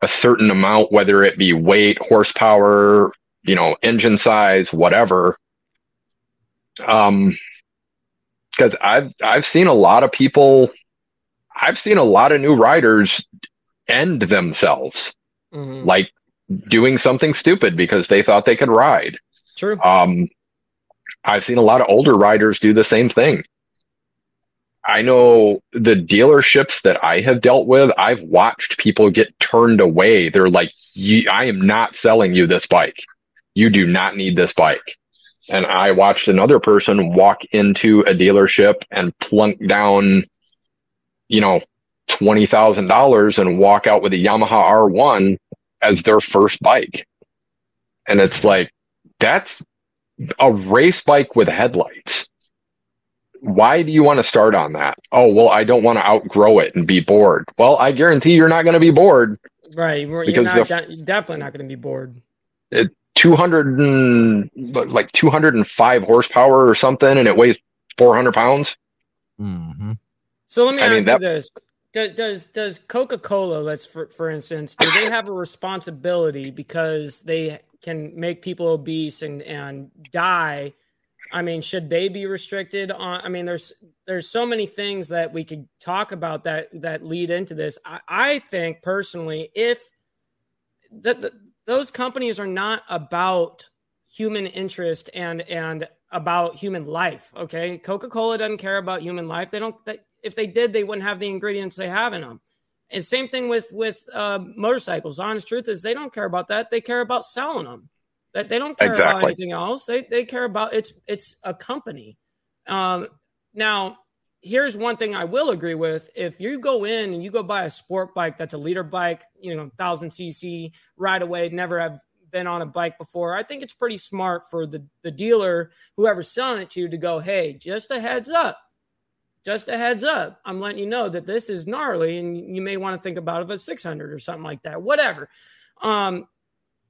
a certain amount, whether it be weight, horsepower, you know, engine size, whatever. Um, because I've I've seen a lot of people, I've seen a lot of new riders end themselves, Mhm. like doing something stupid because they thought they could ride. True. Um, I've seen a lot of older riders do the same thing. I know the dealerships that I have dealt with, I've watched people get turned away. They're like, I am not selling you this bike. You do not need this bike. And I watched another person walk into a dealership and plunk down, you know, $20,000 and walk out with a Yamaha R1 as their first bike. And it's like, that's a race bike with headlights. Why do you want to start on that? Oh, well, I don't want to outgrow it and be bored. Well, I guarantee you're not going to be bored. Right. You're Because not the- de- definitely not going to be bored. It, 200 and like 205 horsepower or something, and it weighs 400 pounds. hmm So let me I ask mean, that- you this: does does, does Coca Cola, let's for for instance, do they have a responsibility because they can make people obese and and die? I mean, should they be restricted on? I mean, there's there's so many things that we could talk about that that lead into this. I, I think personally, if that those companies are not about human interest and and about human life. Okay, Coca Cola doesn't care about human life. They don't. If they did, they wouldn't have the ingredients they have in them. And same thing with with uh, motorcycles. Honest truth is, they don't care about that. They care about selling them. That they don't care about anything else. They they care about it's it's a company. Um, now, here's one thing I will agree with. If you go in and you go buy a sport bike that's a liter bike, you know, thousand cc right away, never have been on a bike before, I think it's pretty smart for the the dealer, whoever's selling it to you, to go, hey, just a heads up. Just a heads up. I'm letting you know that this is gnarly and you may want to think about it as 600 or something like that. Whatever. Um,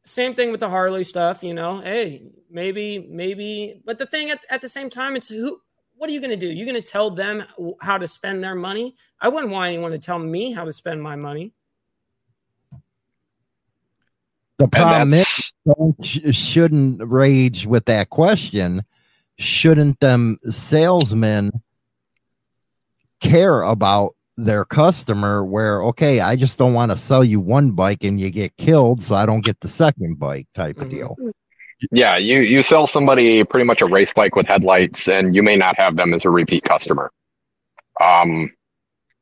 same thing with the Harley stuff, you know. Hey, maybe, maybe, but the thing at, at the same time, it's who, what are you going to do? You're going to tell them how to spend their money? I wouldn't want anyone to tell me how to spend my money. The problem is, don't shouldn't rage with that question. Shouldn't them salesmen care about their customer? Where okay, I just don't want to sell you one bike and you get killed, so I don't get the second bike type of Mhm. deal. yeah, you, you sell somebody pretty much a race bike with headlights, and you may not have them as a repeat customer. Um,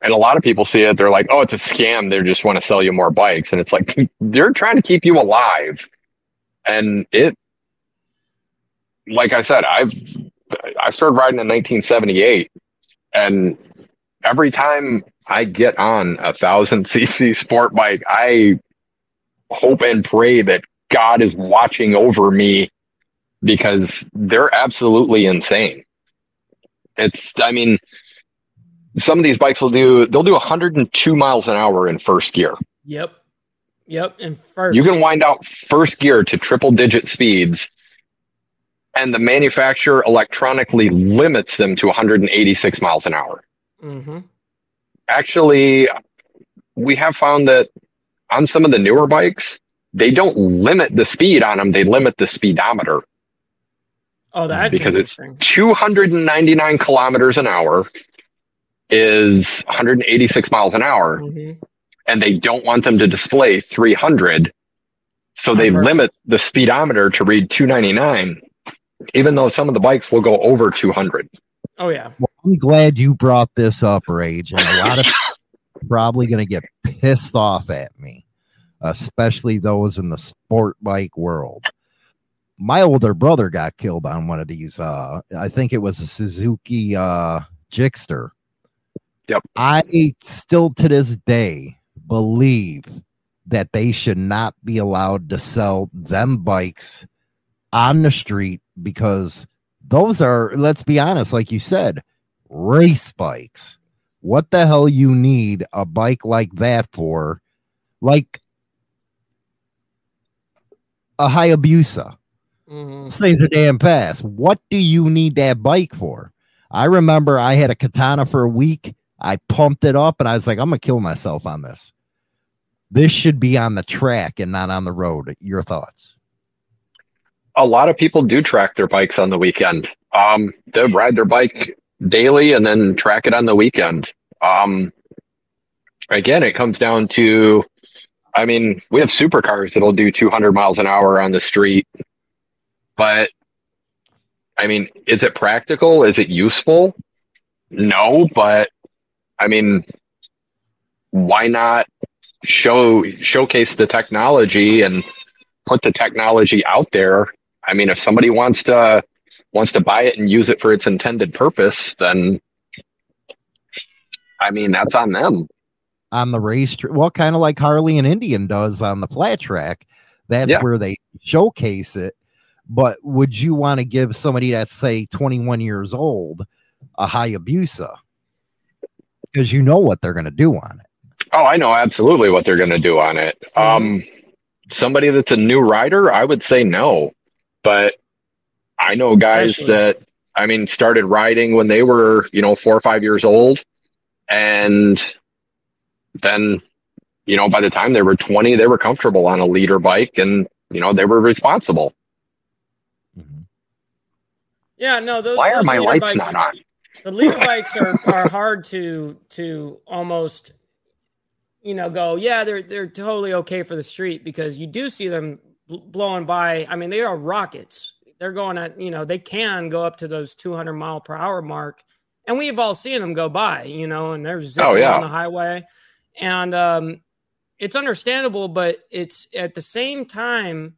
and a lot of people see it, they're like, oh, it's a scam. They just want to sell you more bikes. And it's like, [LAUGHS] they're trying to keep you alive. And it, like I said, I've, I started riding in 1978. And every time I get on a thousand [LAUGHS] cc sport bike, I hope and pray that God is watching over me because they're absolutely insane. It's, I mean, some of these bikes will do, they'll do 102 miles an hour in first gear. Yep. Yep. And first, You can wind out first gear to triple digit speeds, and the manufacturer electronically limits them to 186 miles an hour. Hmm Actually, we have found that on some of the newer bikes, they don't limit the speed on them, they limit the speedometer. Oh, that's Because it's- 299 kilometers an hour is 186 miles an hour, Mhm. and they don't want them to display 300. So they limit the speedometer to read 299, even though some of the bikes will go over 200. Oh yeah. I'm glad you brought this up, Rage, and a lot of [LAUGHS] probably going to get pissed off at me, especially those in the sport bike world. My older brother got killed on one of these. Uh, I think it was a Suzuki uh, Gixxer. Yep. I still to this day believe that they should not be allowed to sell them bikes on the street because those are, let's be honest, like you said, race bikes. What the hell you need a bike like that for? Like a Hayabusa. Mhm. Those a damn fast. What do you need that bike for? I remember I had a katana for a week. I pumped it up and I was like, I'm gonna kill myself on this. This should be on the track and not on the road. Your thoughts? A lot of people do track their bikes on the weekend. Um, they ride their bike daily and then track it on the weekend. Um, again, it comes down to, I mean, we have supercars that'll do 200 miles an hour on the street, but I mean, is it practical? Is it useful? No, but I mean, why not show showcase the technology and put the technology out there I mean, if somebody wants to wants to buy it and use it for its intended purpose, then I mean that's on them. On the race, well, kind of like Harley and Indian does on the flat track. That's Yeah. where they showcase it. But would you want to give somebody that's say 21 years old a Hayabusa? Because you know what they're going to do on it. Oh, I know absolutely what they're going to do on it. Um, somebody that's a new rider, I would say no, but I know guys Especially- that I mean started riding when they were you know four or five years old, and then you know by the time they were twenty, they were comfortable on a liter bike, and you know they were responsible. Mm-hmm. Yeah, no, those. Why are my liter lights bikes not are- on? the liter bikes are are hard to to almost you know go yeah they're they're totally okay for the street because you do see them bl- blowing by i mean they are rockets they're going at you know they can go up to those 200 mile per hour mark and we've all seen them go by you know and they're zipping Oh, yeah. on the highway and um it's understandable but it's at the same time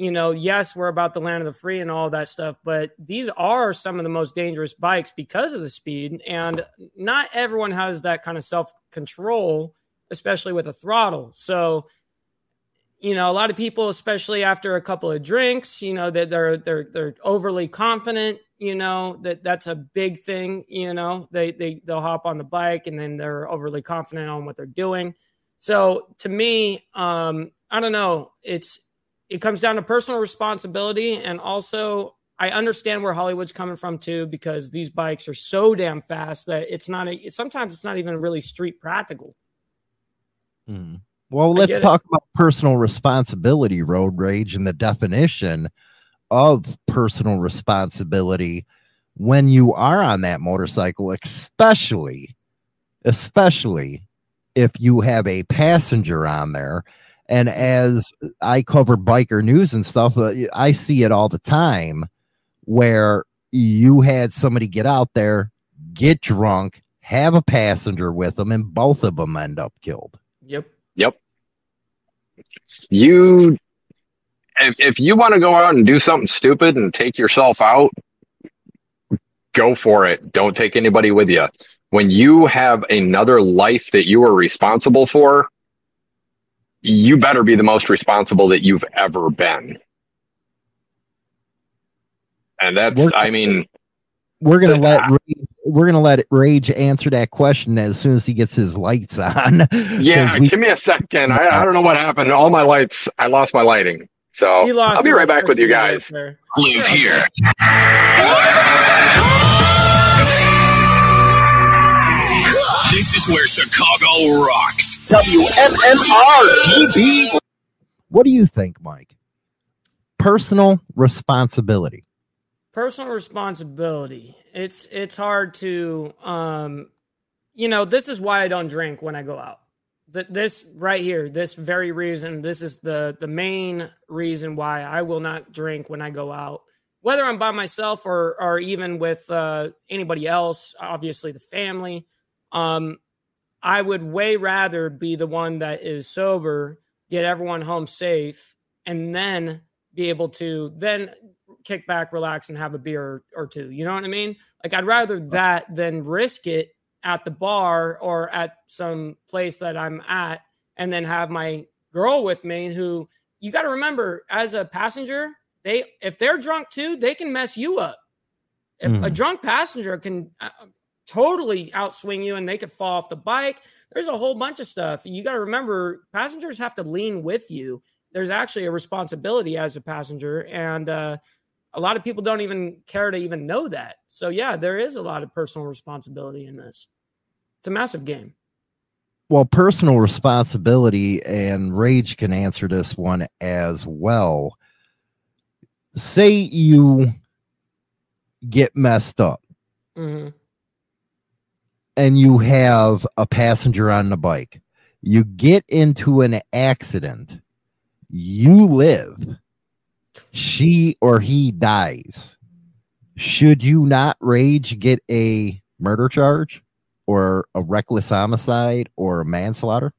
you know, yes, we're about the land of the free and all that stuff, but these are some of the most dangerous bikes because of the speed. And not everyone has that kind of self control, especially with a throttle. So, you know, a lot of people, especially after a couple of drinks, you know, that they're they're they're overly confident. You know that that's a big thing. You know, they they they'll hop on the bike and then they're overly confident on what they're doing. So to me, um, I don't know. It's it comes down to personal responsibility and also I understand where Hollywood's coming from too because these bikes are so damn fast that it's not a, sometimes it's not even really street practical. Well, let's get it. talk about personal responsibility, road rage, and the definition of personal responsibility when you are on that motorcycle, especially, especially if you have a passenger on there. And as I cover biker news and stuff, uh, I see it all the time where you had somebody get out there, get drunk, have a passenger with them, and both of them end up killed. Yep. Yep. You, if, if you want to go out and do something stupid and take yourself out, go for it. Don't take anybody with you. When you have another life that you are responsible for, you better be the most responsible that you've ever been. And that's, We're- I mean, we're gonna let uh, Rage, we're gonna let Rage answer that question as soon as he gets his lights on. [LAUGHS] Yeah, we- give me a second. I, I don't know what happened. All my lights, I lost my lighting. So He lost I'll be right back with you guys. Live here. This is where Chicago rocks. WMMR what do you think, Mike? Personal responsibility. personal responsibility it's it's hard to um you know this is why i don't drink when i go out. Th- this right here this very reason this is the the main reason why i will not drink when i go out. Whether i'm by myself or or even with uh anybody else obviously the family um i would way rather be the one that is sober get everyone home safe and then be able to then kick back, relax, and have a beer or two. You know what I mean? Like I'd rather that than risk it at the bar or at some place that I'm at and then have my girl with me who you got to remember as a passenger, they if they're drunk too, they can mess you up. If a Mhm. drunk passenger can uh, totally outswing you and they could fall off the bike. There's a whole bunch of stuff. You got to remember passengers have to lean with you. There's actually a responsibility as a passenger and uh A lot of people don't even care to even know that. So yeah, there is a lot of personal responsibility in this. It's a massive game. Well, personal responsibility and rage can answer this one as well. Say you get messed up hmm and you have a passenger on the bike. You get into an accident. You live. She or he dies. Should you not rage get a murder charge or a reckless homicide or a manslaughter?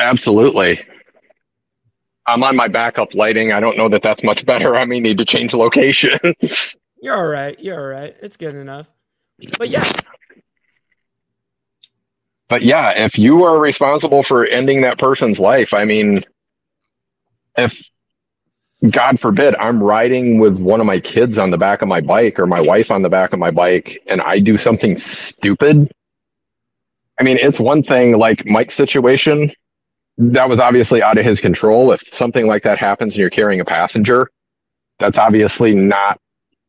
Absolutely. I'm on my backup lighting. I don't know that that's much better. I may need to change location. [LAUGHS] You're all right. You're all right. It's good enough. But yeah, but yeah, if you are responsible for ending that person's life, I mean, if God forbid I'm riding with one of my kids on the back of my bike or my wife on the back of my bike and I do something stupid, I mean, it's one thing like Mike's situation that was obviously out of his control. If something like that happens and you're carrying a passenger, that's obviously not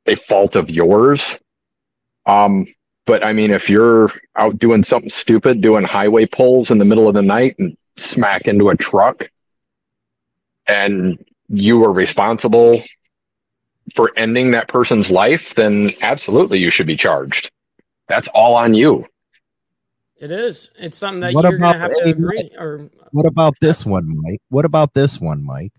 a fault of yours. Um, but I mean, if you're out doing something stupid, doing highway pulls in the middle of the night and smack into a truck, and you were responsible for ending that person's life, then absolutely you should be charged. That's all on you. it is. It's something that What you're gonna have to a- agree or What about this one, Mike? What about this one, Mike?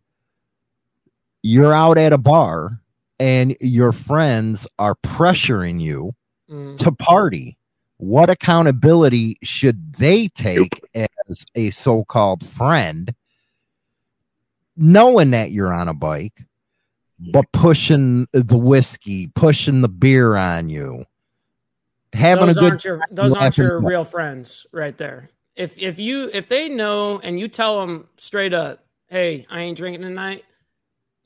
You're out at a bar and your friends are pressuring you Mm. to party. What accountability should they take as a so called friend, knowing that you're on a bike, but pushing the whiskey, pushing the beer on you, having those a good aren't your those aren't your about- real friends right there. If if you if they know and you tell them straight up, hey, I ain't drinking tonight,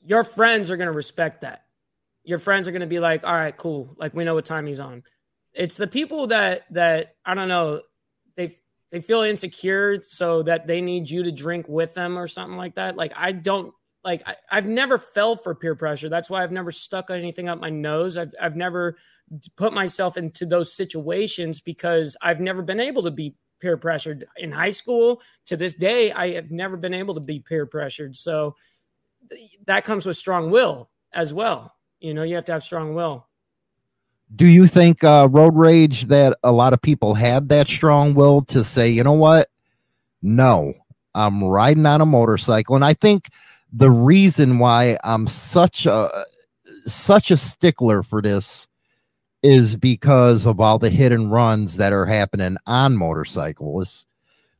your friends are gonna respect that. Your friends are gonna be like, all right, cool, like we know what time he's on. It's the people that that I don't know, they they feel insecure so that they need you to drink with them or something like that. Like I don't like I, I've never fell for peer pressure. That's why I've never stuck anything up my nose. I've I've never put myself into those situations because I've never been able to be peer pressured in high school to this day I have never been able to be peer pressured so that comes with strong will as well you know you have to have strong will do you think uh, road rage that a lot of people have that strong will to say you know what? No i'm riding on a motorcycle. And i think the reason why i'm such a such a stickler for this is because of all the hit and runs that are happening on motorcycles.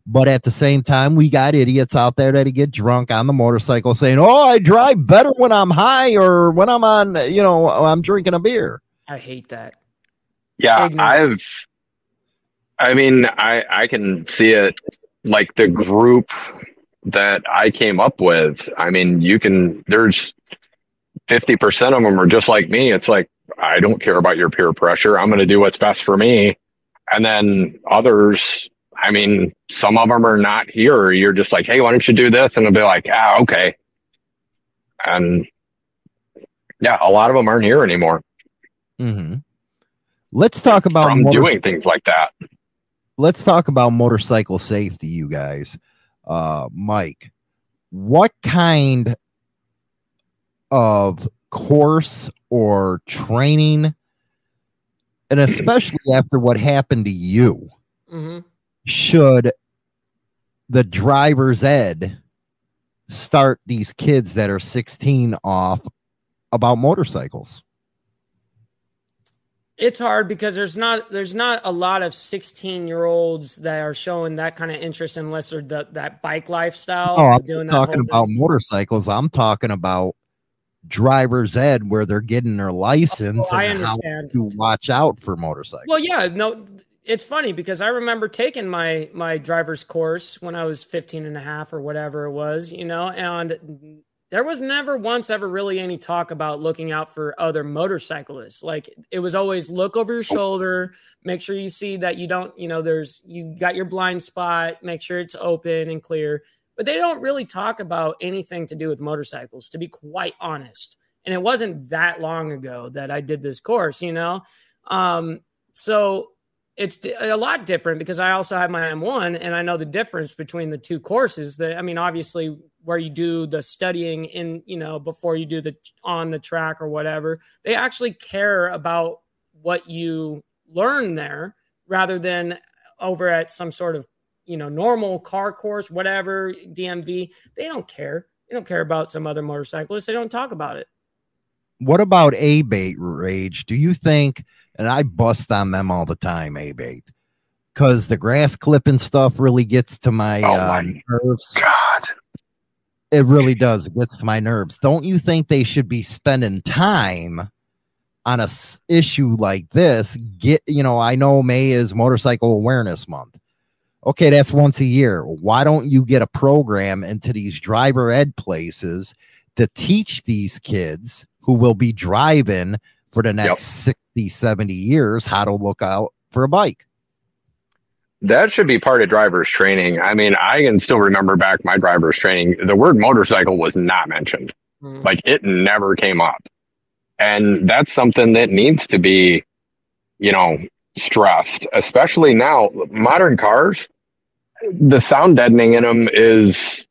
But at the same time we got idiots out there that get drunk on the motorcycle saying oh i drive better when i'm high or when i'm on you know i'm drinking a beer i hate that Yeah, Ignorant. I've. I mean, I I can see it like the group that I came up with. I mean, you can. There's fifty percent of them are just like me. It's like I don't care about your peer pressure. I'm going to do what's best for me. And then others. I mean, some of them are not here. You're just like, hey, why don't you do this? And they'll be like, ah, okay. And yeah, a lot of them aren't here anymore hmm Let's talk about from motor- doing things like that. let's talk about motorcycle safety, you guys. Uh, Mike, what kind of course or training, and especially [CLEARS THROAT] after what happened to you, hmm should the driver's ed start these kids that are 16 off about motorcycles? It's hard because there's not there's not a lot of 16 year olds that are showing that kind of interest unless they're the, that bike lifestyle Oh, I'm talking about thing. motorcycles. I'm talking about driver's ed where they're getting their license Oh, I understand. to watch out for motorcycles. Well, yeah, no, it's funny because I remember taking my my driver's course when I was 15 and a half or whatever it was, you know, and there was never once ever really any talk about looking out for other motorcyclists. Like it was always look over your shoulder, make sure you see that you don't, you know, there's you got your blind spot, make sure it's open and clear. But they don't really talk about anything to do with motorcycles, to be quite honest. and it wasn't that long ago that I did this course, you know. Um, so it's a lot different because I also have my M1 and I know the difference between the two courses. That I mean, obviously, where you do the studying in, you know, before you do the on the track or whatever, they actually care about what you learn there rather than over at some sort of, you know, normal car course, whatever, DMV. They don't care. They don't care about some other motorcyclists. They don't talk about it. What about ABATE rage? Do you think? And I bust on them all the time, ABATE, because the grass clipping stuff really gets to my, Oh uh, my nerves. God. It really does. It gets to my nerves. Don't you think they should be spending time on a s- issue like this? Get you know, I know May is Motorcycle Awareness Month. Okay, that's once a year. Why don't you get a program into these driver ed places to teach these kids who will be driving for the next 60, 70 years how to look out for a bike? That should be part of driver's training. I mean, I can still remember back my driver's training. The word motorcycle was not mentioned. Mm. Like it never came up. And that's something that needs to be, you know, stressed, especially now. Modern cars, the sound deadening in them is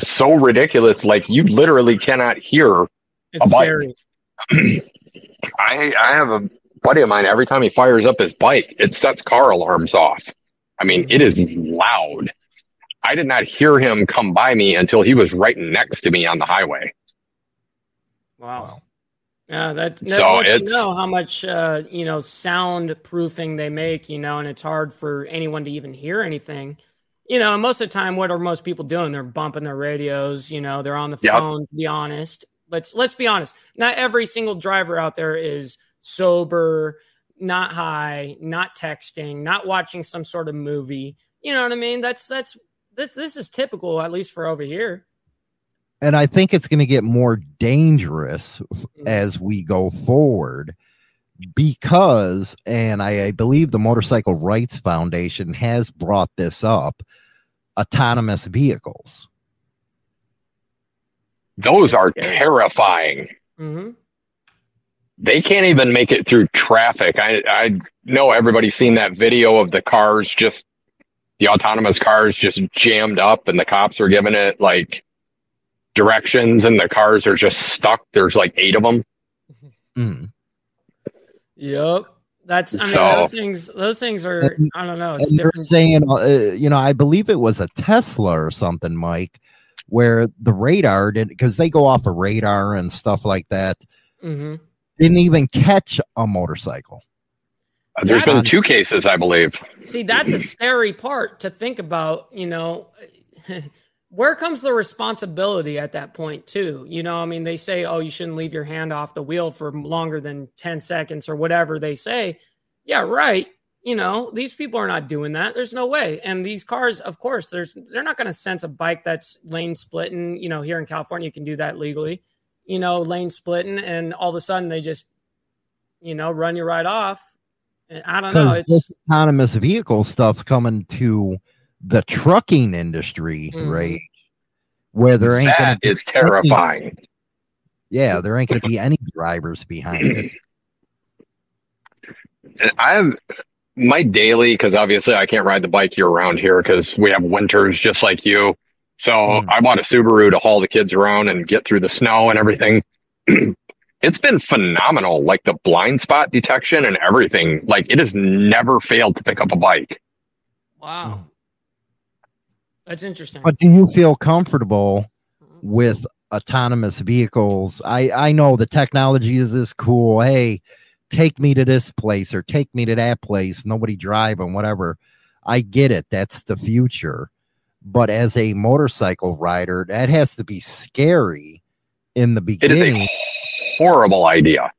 so ridiculous. Like you literally cannot hear. It's A scary. [CLEARS THROAT] I, I have a buddy of mine, every time he fires up his bike, it sets car alarms off. I mean, it is loud. I did not hear him come by me until he was right next to me on the highway. Wow. Yeah, that, that So lets you it's- know how much uh, you know sound proofing they make, you know, and it's hard for anyone to even hear anything. You know, most of the time, what are most people doing? They're bumping their radios. You know, they're on the Yep. phone. To be honest, let's let's be honest. Not every single driver out there is sober, not high, not texting, not watching some sort of movie. You know what I mean? That's that's this this is typical, at least for over here. and I think it's going to get more dangerous as we go forward because, and I, I believe the Motorcycle Riders Foundation has brought this up autonomous vehicles. Those are Scary. terrifying. hmm They can't even make it through traffic. I, I know everybody's seen that video of the cars just, the autonomous cars just jammed up and the cops are giving it like directions and the cars are just stuck. There's like eight of them. [LAUGHS] Mm. Yep. That's I mean So- those things those things are I don't know, it's and they're different. saying, uh, you know, I believe it was a Tesla or something, Mike, where the radar did because they go off of radar and stuff like that, Mhm. Didn't even catch a motorcycle. Uh, there's That's- been two cases, I believe. See, that's a scary part to think about, you know. [LAUGHS] Where comes the responsibility at that point, too? You know, I mean, they say, oh, you shouldn't leave your hand off the wheel for longer than 10 seconds or whatever they say. Yeah, right. You know, these people are not doing that. There's no way. And these cars, of course, there's they're not going to sense a bike that's lane splitting. You know, here in California, you can do that legally. You know, lane splitting, and all of a sudden they just, you know, run you right off. And I don't know. It's this autonomous vehicle stuff's coming to the trucking industry, Mhm. right? Where there ain't gonna That is terrifying. yeah, there ain't gonna be any drivers behind it. [CLEARS THROAT] I have my daily because obviously I can't ride the bike year round here because we have winters just like you. So Mm. I bought a Subaru to haul the kids around and get through the snow and everything. [CLEARS THROAT] it's been phenomenal, like the blind spot detection and everything. Like it has never failed to pick up a bike. Wow. That's interesting. But do you feel comfortable with autonomous vehicles? I I know the technology is this cool. Hey, take me to this place or take me to that place. Nobody driving, whatever. I get it. That's the future. But as a motorcycle rider, that has to be scary in the beginning. It is a horrible idea.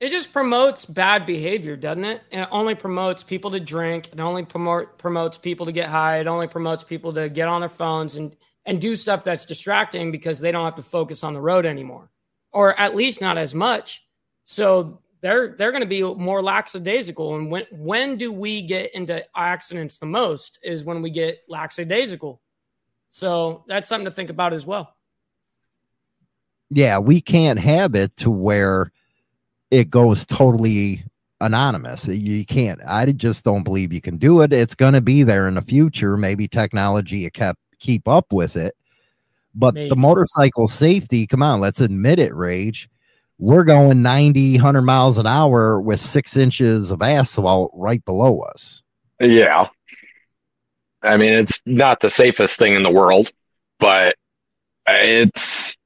It just promotes bad behavior, doesn't it? And it only promotes people to drink. It only promote promotes people to get high. It only promotes people to get on their phones and and do stuff that's distracting because they don't have to focus on the road anymore, or at least not as much. So they're they're going to be more lackadaisical. And when when do we get into accidents the most? Is when we get lackadaisical. So that's something to think about as well. yeah, we can't have it to where it goes totally anonymous. You can't. I just don't believe you can do it. It's going to be there in the future. Maybe technology kept keep up with it. But Maybe. the motorcycle safety, come on, let's admit it, Rage. We're going 90, 100 miles an hour with six inches of asphalt right below us. Yeah. I mean, it's not the safest thing in the world, but it's.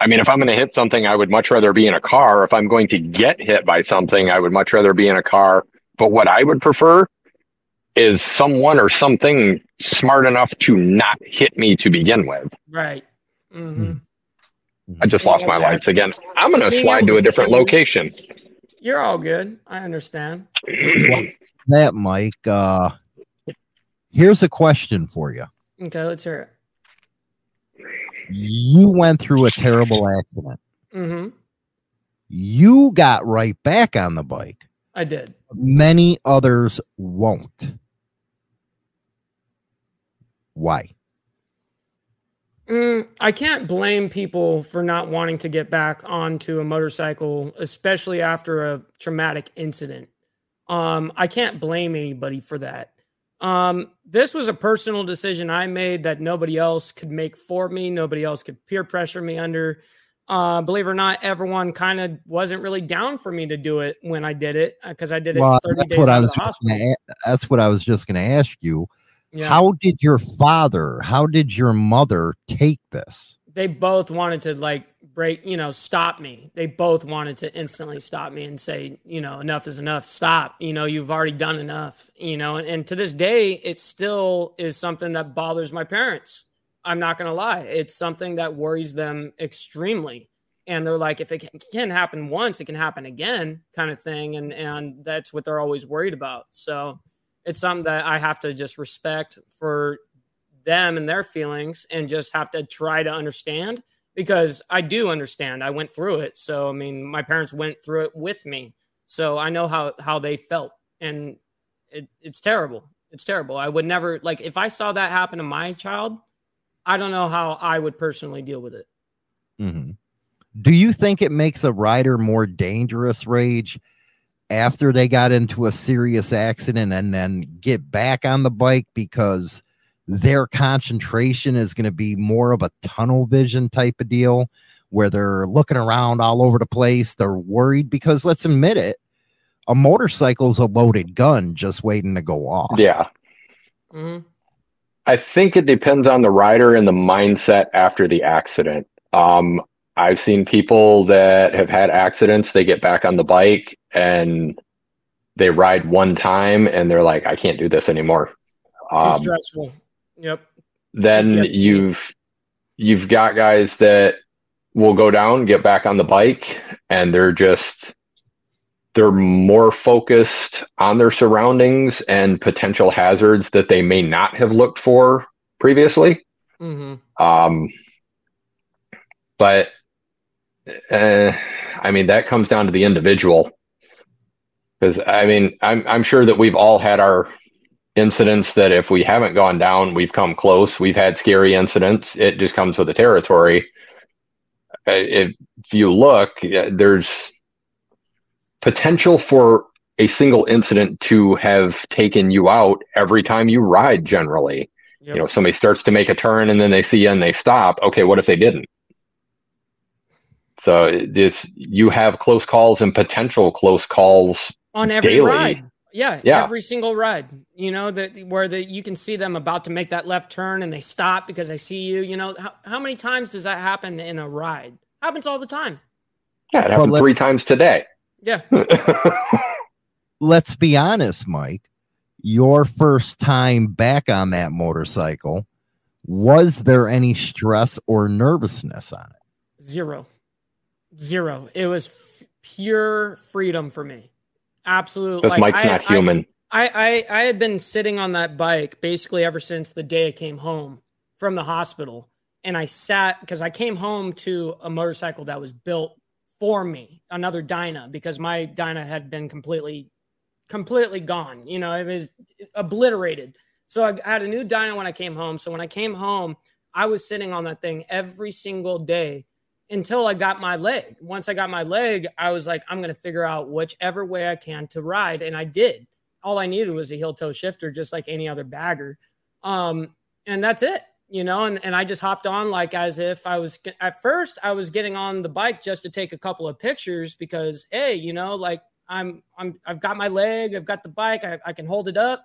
I mean, if I'm going to hit something, I would much rather be in a car. If I'm going to get hit by something, I would much rather be in a car. But what I would prefer is someone or something smart enough to not hit me to begin with. Right. hmm I just lost my lights again. I'm going to slide to to a different location. You're all good. I understand. That, Mike, uh, here's a question for you. Okay, let's hear it. You went through a terrible accident. Mm-hmm. You got right back on the bike. I did. Many others won't. Why? Mm, I can't blame people for not wanting to get back onto a motorcycle, especially after a traumatic incident. Um, I can't blame anybody for that. Um, this was a personal decision I made that nobody else could make for me. Nobody else could peer pressure me under. Uh, believe it or not, everyone kind of wasn't really down for me to do it when I did it because I did it. Well, 30 that's days what I was just gonna. That's what I was just gonna ask you. Yeah. How did your father? How did your mother take this? they both wanted to like break, you know, stop me. They both wanted to instantly stop me and say, you know, enough is enough. Stop. You know, you've already done enough. You know, and, and to this day, it still is something that bothers my parents. I'm not gonna lie. It's something that worries them extremely. And they're like, if it can happen once, it can happen again, kind of thing. And and that's what they're always worried about. So it's something that I have to just respect for them and their feelings and just have to try to understand because I do understand. I went through it. So I mean, my parents went through it with me. So I know how how they felt and it, it's terrible. It's terrible. I would never like if I saw that happen to my child, I don't know how I would personally deal with it. Mm-hmm. Do you think it makes a rider more dangerous, Rage, after they got into a serious accident and then get back on the bike because their concentration is going to be more of a tunnel vision type of deal where they're looking around all over the place? They're worried because let's admit it, a motorcycle is a loaded gun just waiting to go off. Yeah. Mhm. I think it depends on the rider and the mindset after the accident. Um, I've seen people that have had accidents, they get back on the bike and they ride one time and they're like, I can't do this anymore. Too Um, stressful. Yep. then PTSD. you've you've got guys that will go down, get back on the bike, and they're just they're more focused on their surroundings and potential hazards that they may not have looked for previously. hmm Um, but uh, I mean, that comes down to the individual. Because I mean, I'm I'm sure that we've all had our incidents that if we haven't gone down, we've come close. We've had scary incidents. It just comes with the territory. Uh, If, you look, uh, there's potential for a single incident to have taken you out every time you ride. Generally, Yep. you know, if somebody starts to make a turn and then they see you and they stop. Okay, what if they didn't? So this you have close calls and potential close calls. on every daily. ride. Yeah, Yeah. every single ride. You know that where the you can see them about to make that left turn and they stop because they see you. You know how, how many times does that happen in a ride? Happens all the time. Yeah, it happened let- three times today. Yeah. [LAUGHS] Let's be honest, Mike. Your first time back on that motorcycle, was there any stress or nervousness on it? Zero. Zero. It was f- pure freedom for me. Absolute. Because like, Mike's I- not human. I, I I had been sitting on that bike basically ever since the day I came home from the hospital, and I sat because I came home to a motorcycle that was built for me, another Dyna, because my Dyna had been completely, completely gone. You know, it was obliterated. So I had a new Dyna when I came home. So when I came home, I was sitting on that thing every single day, until I got my leg. Once I got my leg, I was like, I'm going to figure out whichever way I can to ride. And I did. All I needed was a heel toe shifter, just like any other bagger. Um, and that's it, you know. And, and I just hopped on like as if I was at first, I was getting on the bike just to take a couple of pictures because, hey, you know, like I'm, I'm, I've got my leg, I've got the bike, I, I can hold it up.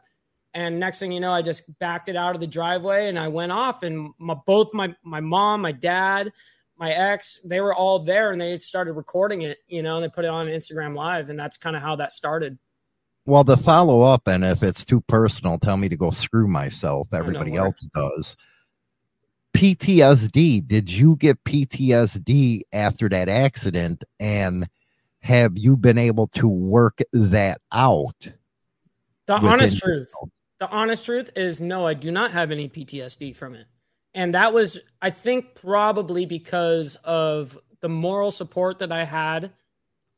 And next thing you know, I just backed it out of the driveway and I went off. And my, both my my mom, my dad, my ex, they were all there and they started recording it. You know, and they put it on Instagram Live, and that's kind of how that started. Well, the follow up, and if it's too personal, tell me to go screw myself. Everybody else does. PTSD. Did you get PTSD after that accident? And have you been able to work that out? The honest truth. The honest truth is no, I do not have any PTSD from it. And that was, I think, probably because of the moral support that I had.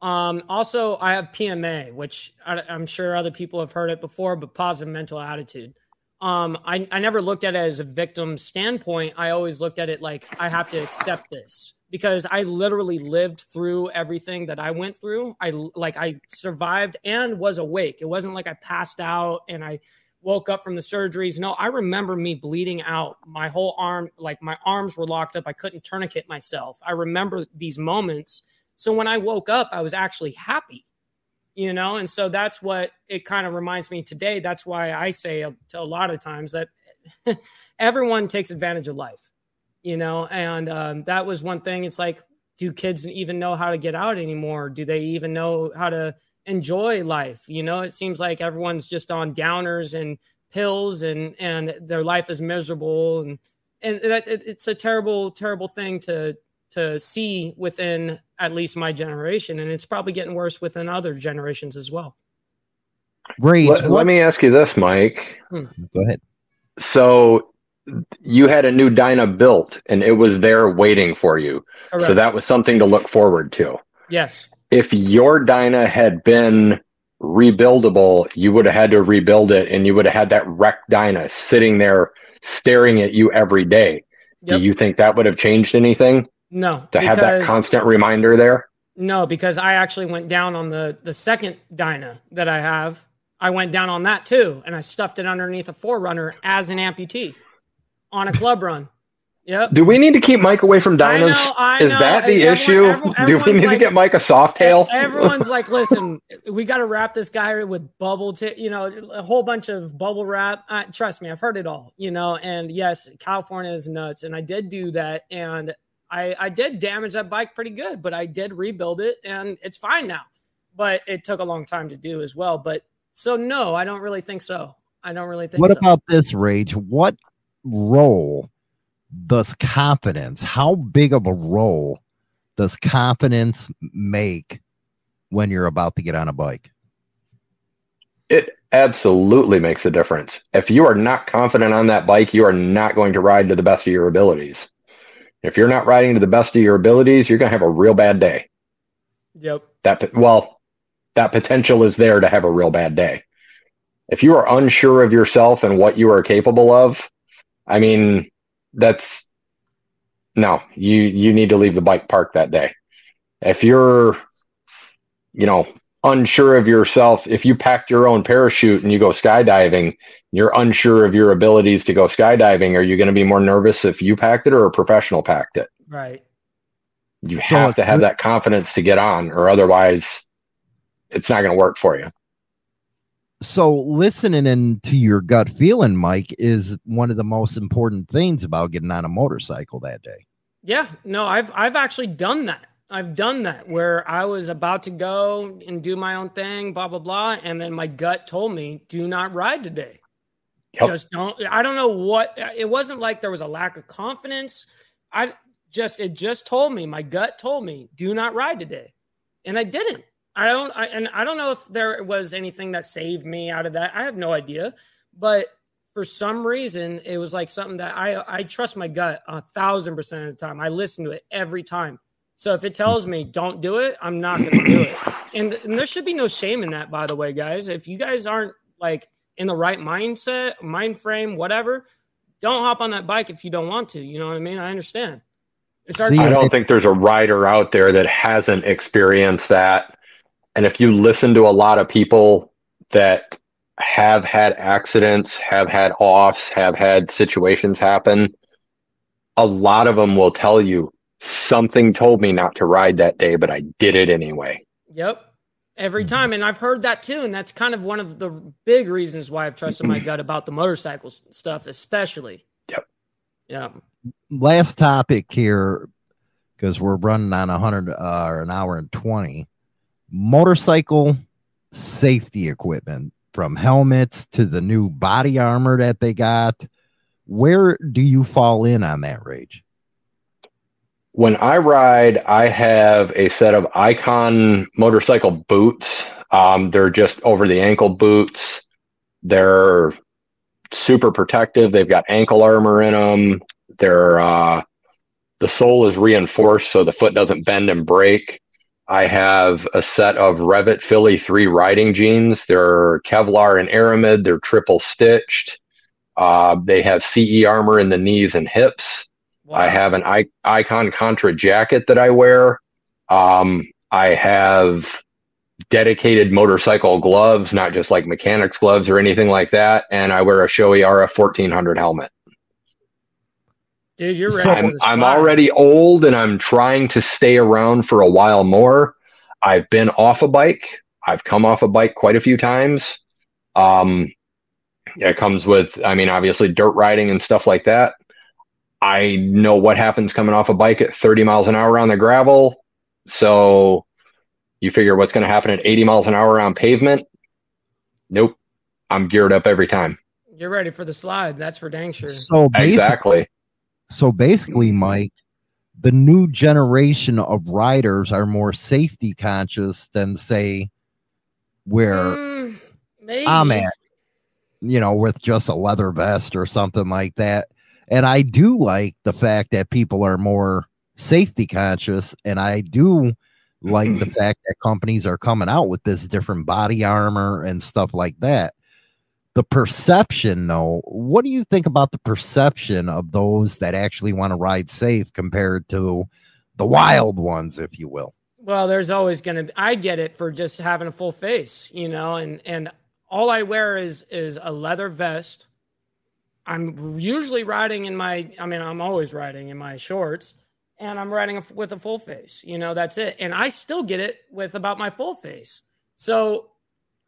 Um, also, I have PMA, which I, I'm sure other people have heard it before, but positive mental attitude. Um, I, I never looked at it as a victim standpoint. I always looked at it like I have to accept this because I literally lived through everything that I went through. I like I survived and was awake. It wasn't like I passed out and I woke up from the surgeries. No, I remember me bleeding out. My whole arm, like my arms were locked up. I couldn't tourniquet myself. I remember these moments. So when I woke up, I was actually happy, you know? And so that's what it kind of reminds me today. That's why I say a, a lot of times that [LAUGHS] everyone takes advantage of life, you know? And um, that was one thing. It's like, do kids even know how to get out anymore? Do they even know how to enjoy life? You know, it seems like everyone's just on downers and pills and and their life is miserable and and that it, it's a terrible terrible thing to to see within at least my generation and it's probably getting worse within other generations as well Rage. Let, let me ask you this, Mike. Hmm. go ahead. So you had a new Dyna built and it was there waiting for you. Correct. So that was something to look forward to. yes If your Dyna had been rebuildable, you would have had to rebuild it and you would have had that wrecked Dyna sitting there staring at you every day. Yep. Do you think that would have changed anything no to have that constant reminder there? No, because I actually went down on the the second Dyna that I have. I went down on that too, and I stuffed it underneath a 4Runner as an amputee on a club run. Yep. Do we need to keep Mike away from I know, I Is know. that the Everyone- issue? everyone- Do we everyone's need to get Mike a Softail? Everyone's like, [LAUGHS] listen, we got to wrap this guy with bubble, t- you know, a whole bunch of bubble wrap. Uh, trust me, I've heard it all, you know. And yes, California is nuts, and I did do that, and I I did damage that bike pretty good, but I did rebuild it, and it's fine now. But it took a long time to do as well. But so no, I don't really think so. I don't really think. What so. about this rage? What role does confidence, how big of a role does confidence make when you're about to get on a bike? It absolutely makes a difference. If you are not confident on that bike, you are not going to ride to the best of your abilities. If you're not riding to the best of your abilities, you're going to have a real bad day. Yep. That well, that potential is there to have a real bad day. If you are unsure of yourself and what you are capable of, I mean, that's no, you you need to leave the bike park that day. If you're you know, unsure of yourself, if you packed your own parachute and you go skydiving, you're unsure of your abilities to go skydiving, are you going to be more nervous if you packed it or a professional packed it? Right. You So have to have that confidence to get on, or otherwise it's not going to work for you. So listening into your gut feeling, Mike, is one of the most important things about getting on a motorcycle that day. Yeah, no, I've I've actually done that. I've done that where I was about to go and do my own thing, blah blah blah, and then my gut told me, "Do not ride today. Yep. Just don't." I don't know what. It wasn't like there was a lack of confidence. I just it just told me. My gut told me, "Do not ride today," and I didn't. I don't. I, and I don't know if there was anything that saved me out of that. I have no idea, but for some reason it was like something that I I trust my gut a thousand percent of the time. I listen to it every time. So if it tells me don't do it, I'm not going to do it. And, and there should be no shame in that, by the way, guys. If you guys aren't like in the right mindset, mind frame, whatever, don't hop on that bike if you don't want to. You know what I mean? I understand. It's our See, I don't think there's a rider out there that hasn't experienced that. And if you listen to a lot of people that have had accidents, have had offs, have had situations happen, a lot of them will tell you something told me not to ride that day, but I did it anyway. Yep. Every Mhm. time. And I've heard that too. And that's kind of one of the big reasons why I've trusted my [CLEARS THROAT] gut about the motorcycle stuff, especially. Yep. Yeah. last topic here because we're running on a hundred uh, or an hour and 20 motorcycle safety equipment from helmets to the new body armor that they got where do you fall in on that rage When I ride, I have a set of Icon motorcycle boots. Um, they're just over the ankle boots. They're super protective. They've got ankle armor in them. They're uh, the sole is reinforced so the foot doesn't bend and break. I have a set of Revit Philly 3 riding jeans. They're Kevlar and Aramid. They're triple stitched. Uh, they have CE armor in the knees and hips. I have an I- Icon Contra jacket that I wear. Um, I have dedicated motorcycle gloves, not just like mechanics gloves or anything like that. And I wear a Shoei RF 1400 helmet. Dude, you're So. I'm, I'm already old and I'm trying to stay around for a while more. I've been off a bike. I've come off a bike quite a few times. Um, it comes with, I mean, obviously dirt riding and stuff like that. I know what happens coming off a bike at 30 miles an hour on the gravel. So you figure what's going to happen at 80 miles an hour on pavement. Nope. I'm geared up every time. You're ready for the slide. That's for dang sure. so basically, Exactly. So basically mike the new generation of riders are more safety conscious than say where Mm. I'm at, you know, with just a leather vest or something like that. And I do like the fact that people are more safety conscious. And I do like the [CLEARS THROAT] fact that companies are coming out with this different body armor and stuff like that. The perception, though, what do you think about the perception of those that actually want to ride safe compared to the wild ones, if you will? Well, there's always gonna. Be, I get it for just having a full face, you know, and and all I wear is is a leather vest. I'm usually riding in my. I mean, I'm always riding in my shorts, and I'm riding with a full face. You know, that's it. And I still get it with about my full face. So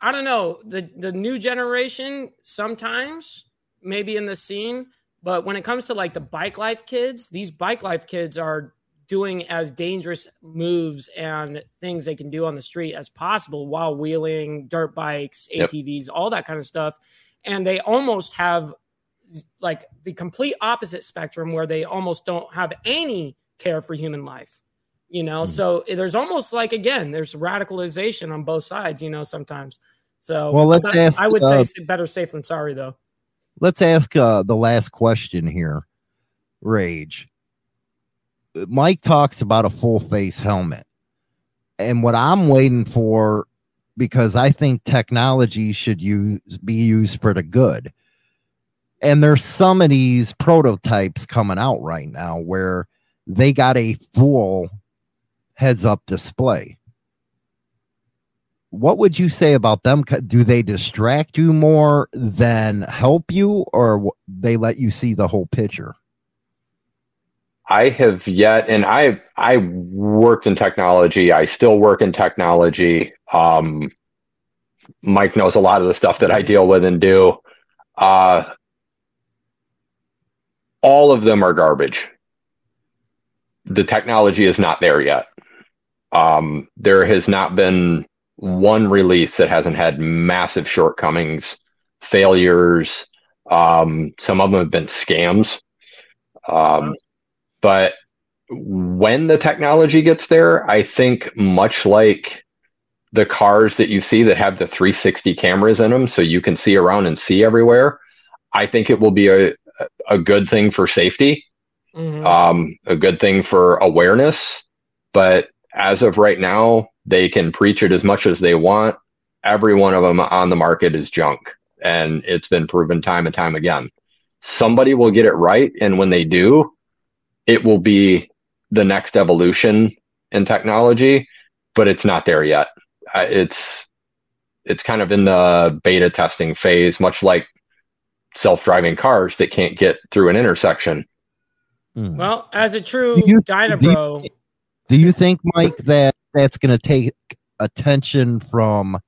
I don't know the the new generation. Sometimes maybe in the scene, but when it comes to like the bike life kids, these bike life kids are doing as dangerous moves and things they can do on the street as possible while wheeling dirt bikes, Yep. ATVs, all that kind of stuff. And they almost have like the complete opposite spectrum where they almost don't have any care for human life. You know, Mhm. so there's almost like again, there's radicalization on both sides, you know, sometimes. So Well, let's but ask, I would uh, say better safe than sorry though. let's ask uh, the last question here rage mike talks about a full face helmet and what i'm waiting for because i think technology should use be used for the good and there's some of these prototypes coming out right now where they got a full heads up display what would you say about them do they distract you more than help you or they let you see the whole picture I have yet, and I I worked in technology. I still work in technology. Um, Mike knows a lot of the stuff that I deal with and do. Uh, all of them are garbage. The technology is not there yet. Um, there has not been one release that hasn't had massive shortcomings, failures. Um, some of them have been scams. Um, but when the technology gets there, I think much like the cars that you see that have the 360 cameras in them, so you can see around and see everywhere, I think it will be a a good thing for safety, Mhm. um, a good thing for awareness. But as of right now, they can preach it as much as they want. Every one of them on the market is junk, and it's been proven time and time again. Somebody will get it right, and when they do, it will be the next evolution in technology, but it's not there yet. Uh, it's it's kind of in the beta testing phase, much like self-driving cars that can't get through an intersection. Hmm. Well, as a true Do you- Dynabro, Do you think, Mike, that that's going to take attention from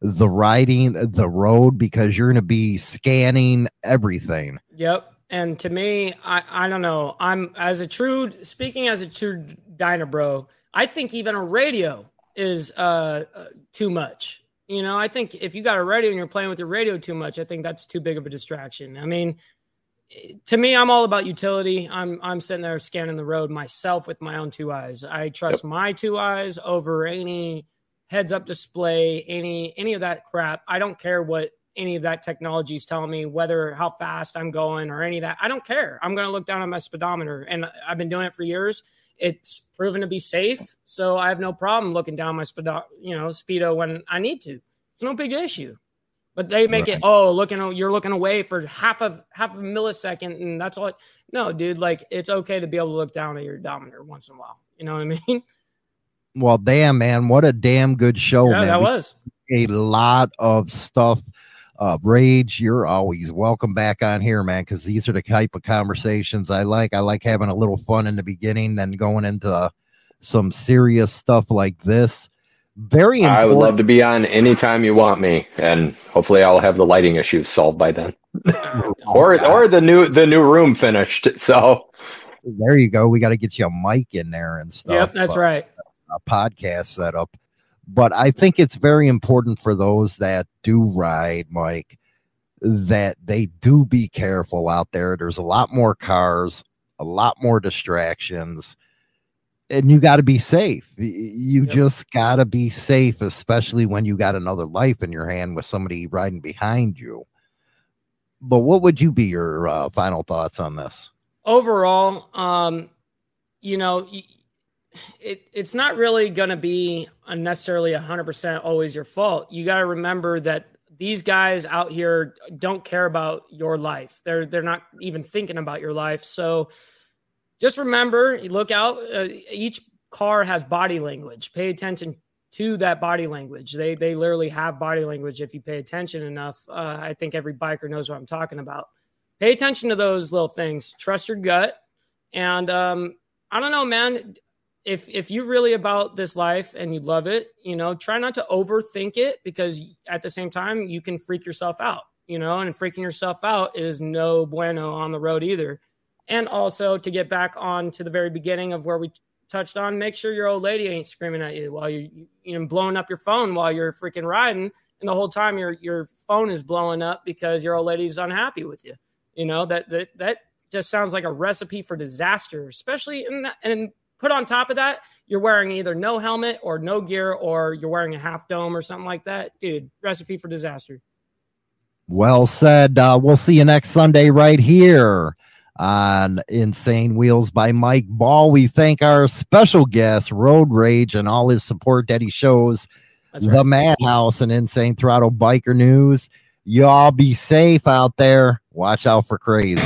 the riding the road because you're going to be scanning everything? Yep. And to me, I, I don't know. I'm as a true speaking as a true Dynabro. I think even a radio is uh, uh too much. You know, I think if you got a radio and you're playing with your radio too much, I think that's too big of a distraction. I mean, to me, I'm all about utility. I'm I'm sitting there scanning the road myself with my own two eyes. I trust my two eyes over any heads up display, any any of that crap. I don't care what any of that technology is telling me, whether how fast I'm going or any of that. I don't care. I'm going to look down at my speedometer, and I've been doing it for years. It's proven to be safe, so I have no problem looking down my speedo, you know, speedo when I need to. It's no big issue. But they make it oh, looking you're looking away for half of half of a millisecond, and that's all. No, dude, like it's okay to be able to look down at your odometer once in a while. You know what I [LAUGHS] mean? Well, damn, man, what a damn good show, yeah, man. that We was. a lot of stuff. Uh, Rage, you're always welcome back on here, man, because these are the type of conversations I like. I like having a little fun in the beginning, then going into some serious stuff like this. Very important. I would love to be on anytime you want me, and hopefully I'll have the lighting issues solved by then, [LAUGHS] or oh, or the new the new room finished. [LAUGHS] So there you go. We got to get you a mic in there and stuff. Yep, that's but- right. a podcast setup. But I think it's very important for those that do ride, Mike, that they do be careful out there. There's a lot more cars, a lot more distractions, and you got to be safe. You Yep. just got to be safe, especially when you got another life in your hand with somebody riding behind you. But what would you be your uh, final thoughts on this? overall, um, you know, it, it's not really going to be a necessarily 100% always your fault. You got to remember that these guys out here don't care about your life. They're they're not even thinking about your life. So just remember, look out. Uh, each car has body language. Pay attention to that body language. They they literally have body language if you pay attention enough. Uh, I think every biker knows what I'm talking about. Pay attention to those little things. Trust your gut. And um, I don't know, man. If if you're really about this life and you love it, you know, try not to overthink it because at the same time you can freak yourself out. You know, and freaking yourself out is no bueno on the road either. And also to get back on to the very beginning of where we touched on, make sure your old lady ain't screaming at you while you you know blowing up your phone while you're freaking riding, and the whole time your your phone is blowing up because your old lady's unhappy with you. You know that that that just sounds like a recipe for disaster, especially in that, and put on top of that, you're wearing either no helmet or no gear, or you're wearing a half dome or something like that, dude. Recipe for disaster. Well said. Uh, we'll see you next Sunday right here on Insane Wheels by Mike Ball. We thank our special guest, Road Rage, and all his support that he shows That's the right. Madhouse and Insane Throttle Biker News. Y'all be safe out there. Watch out for crazy.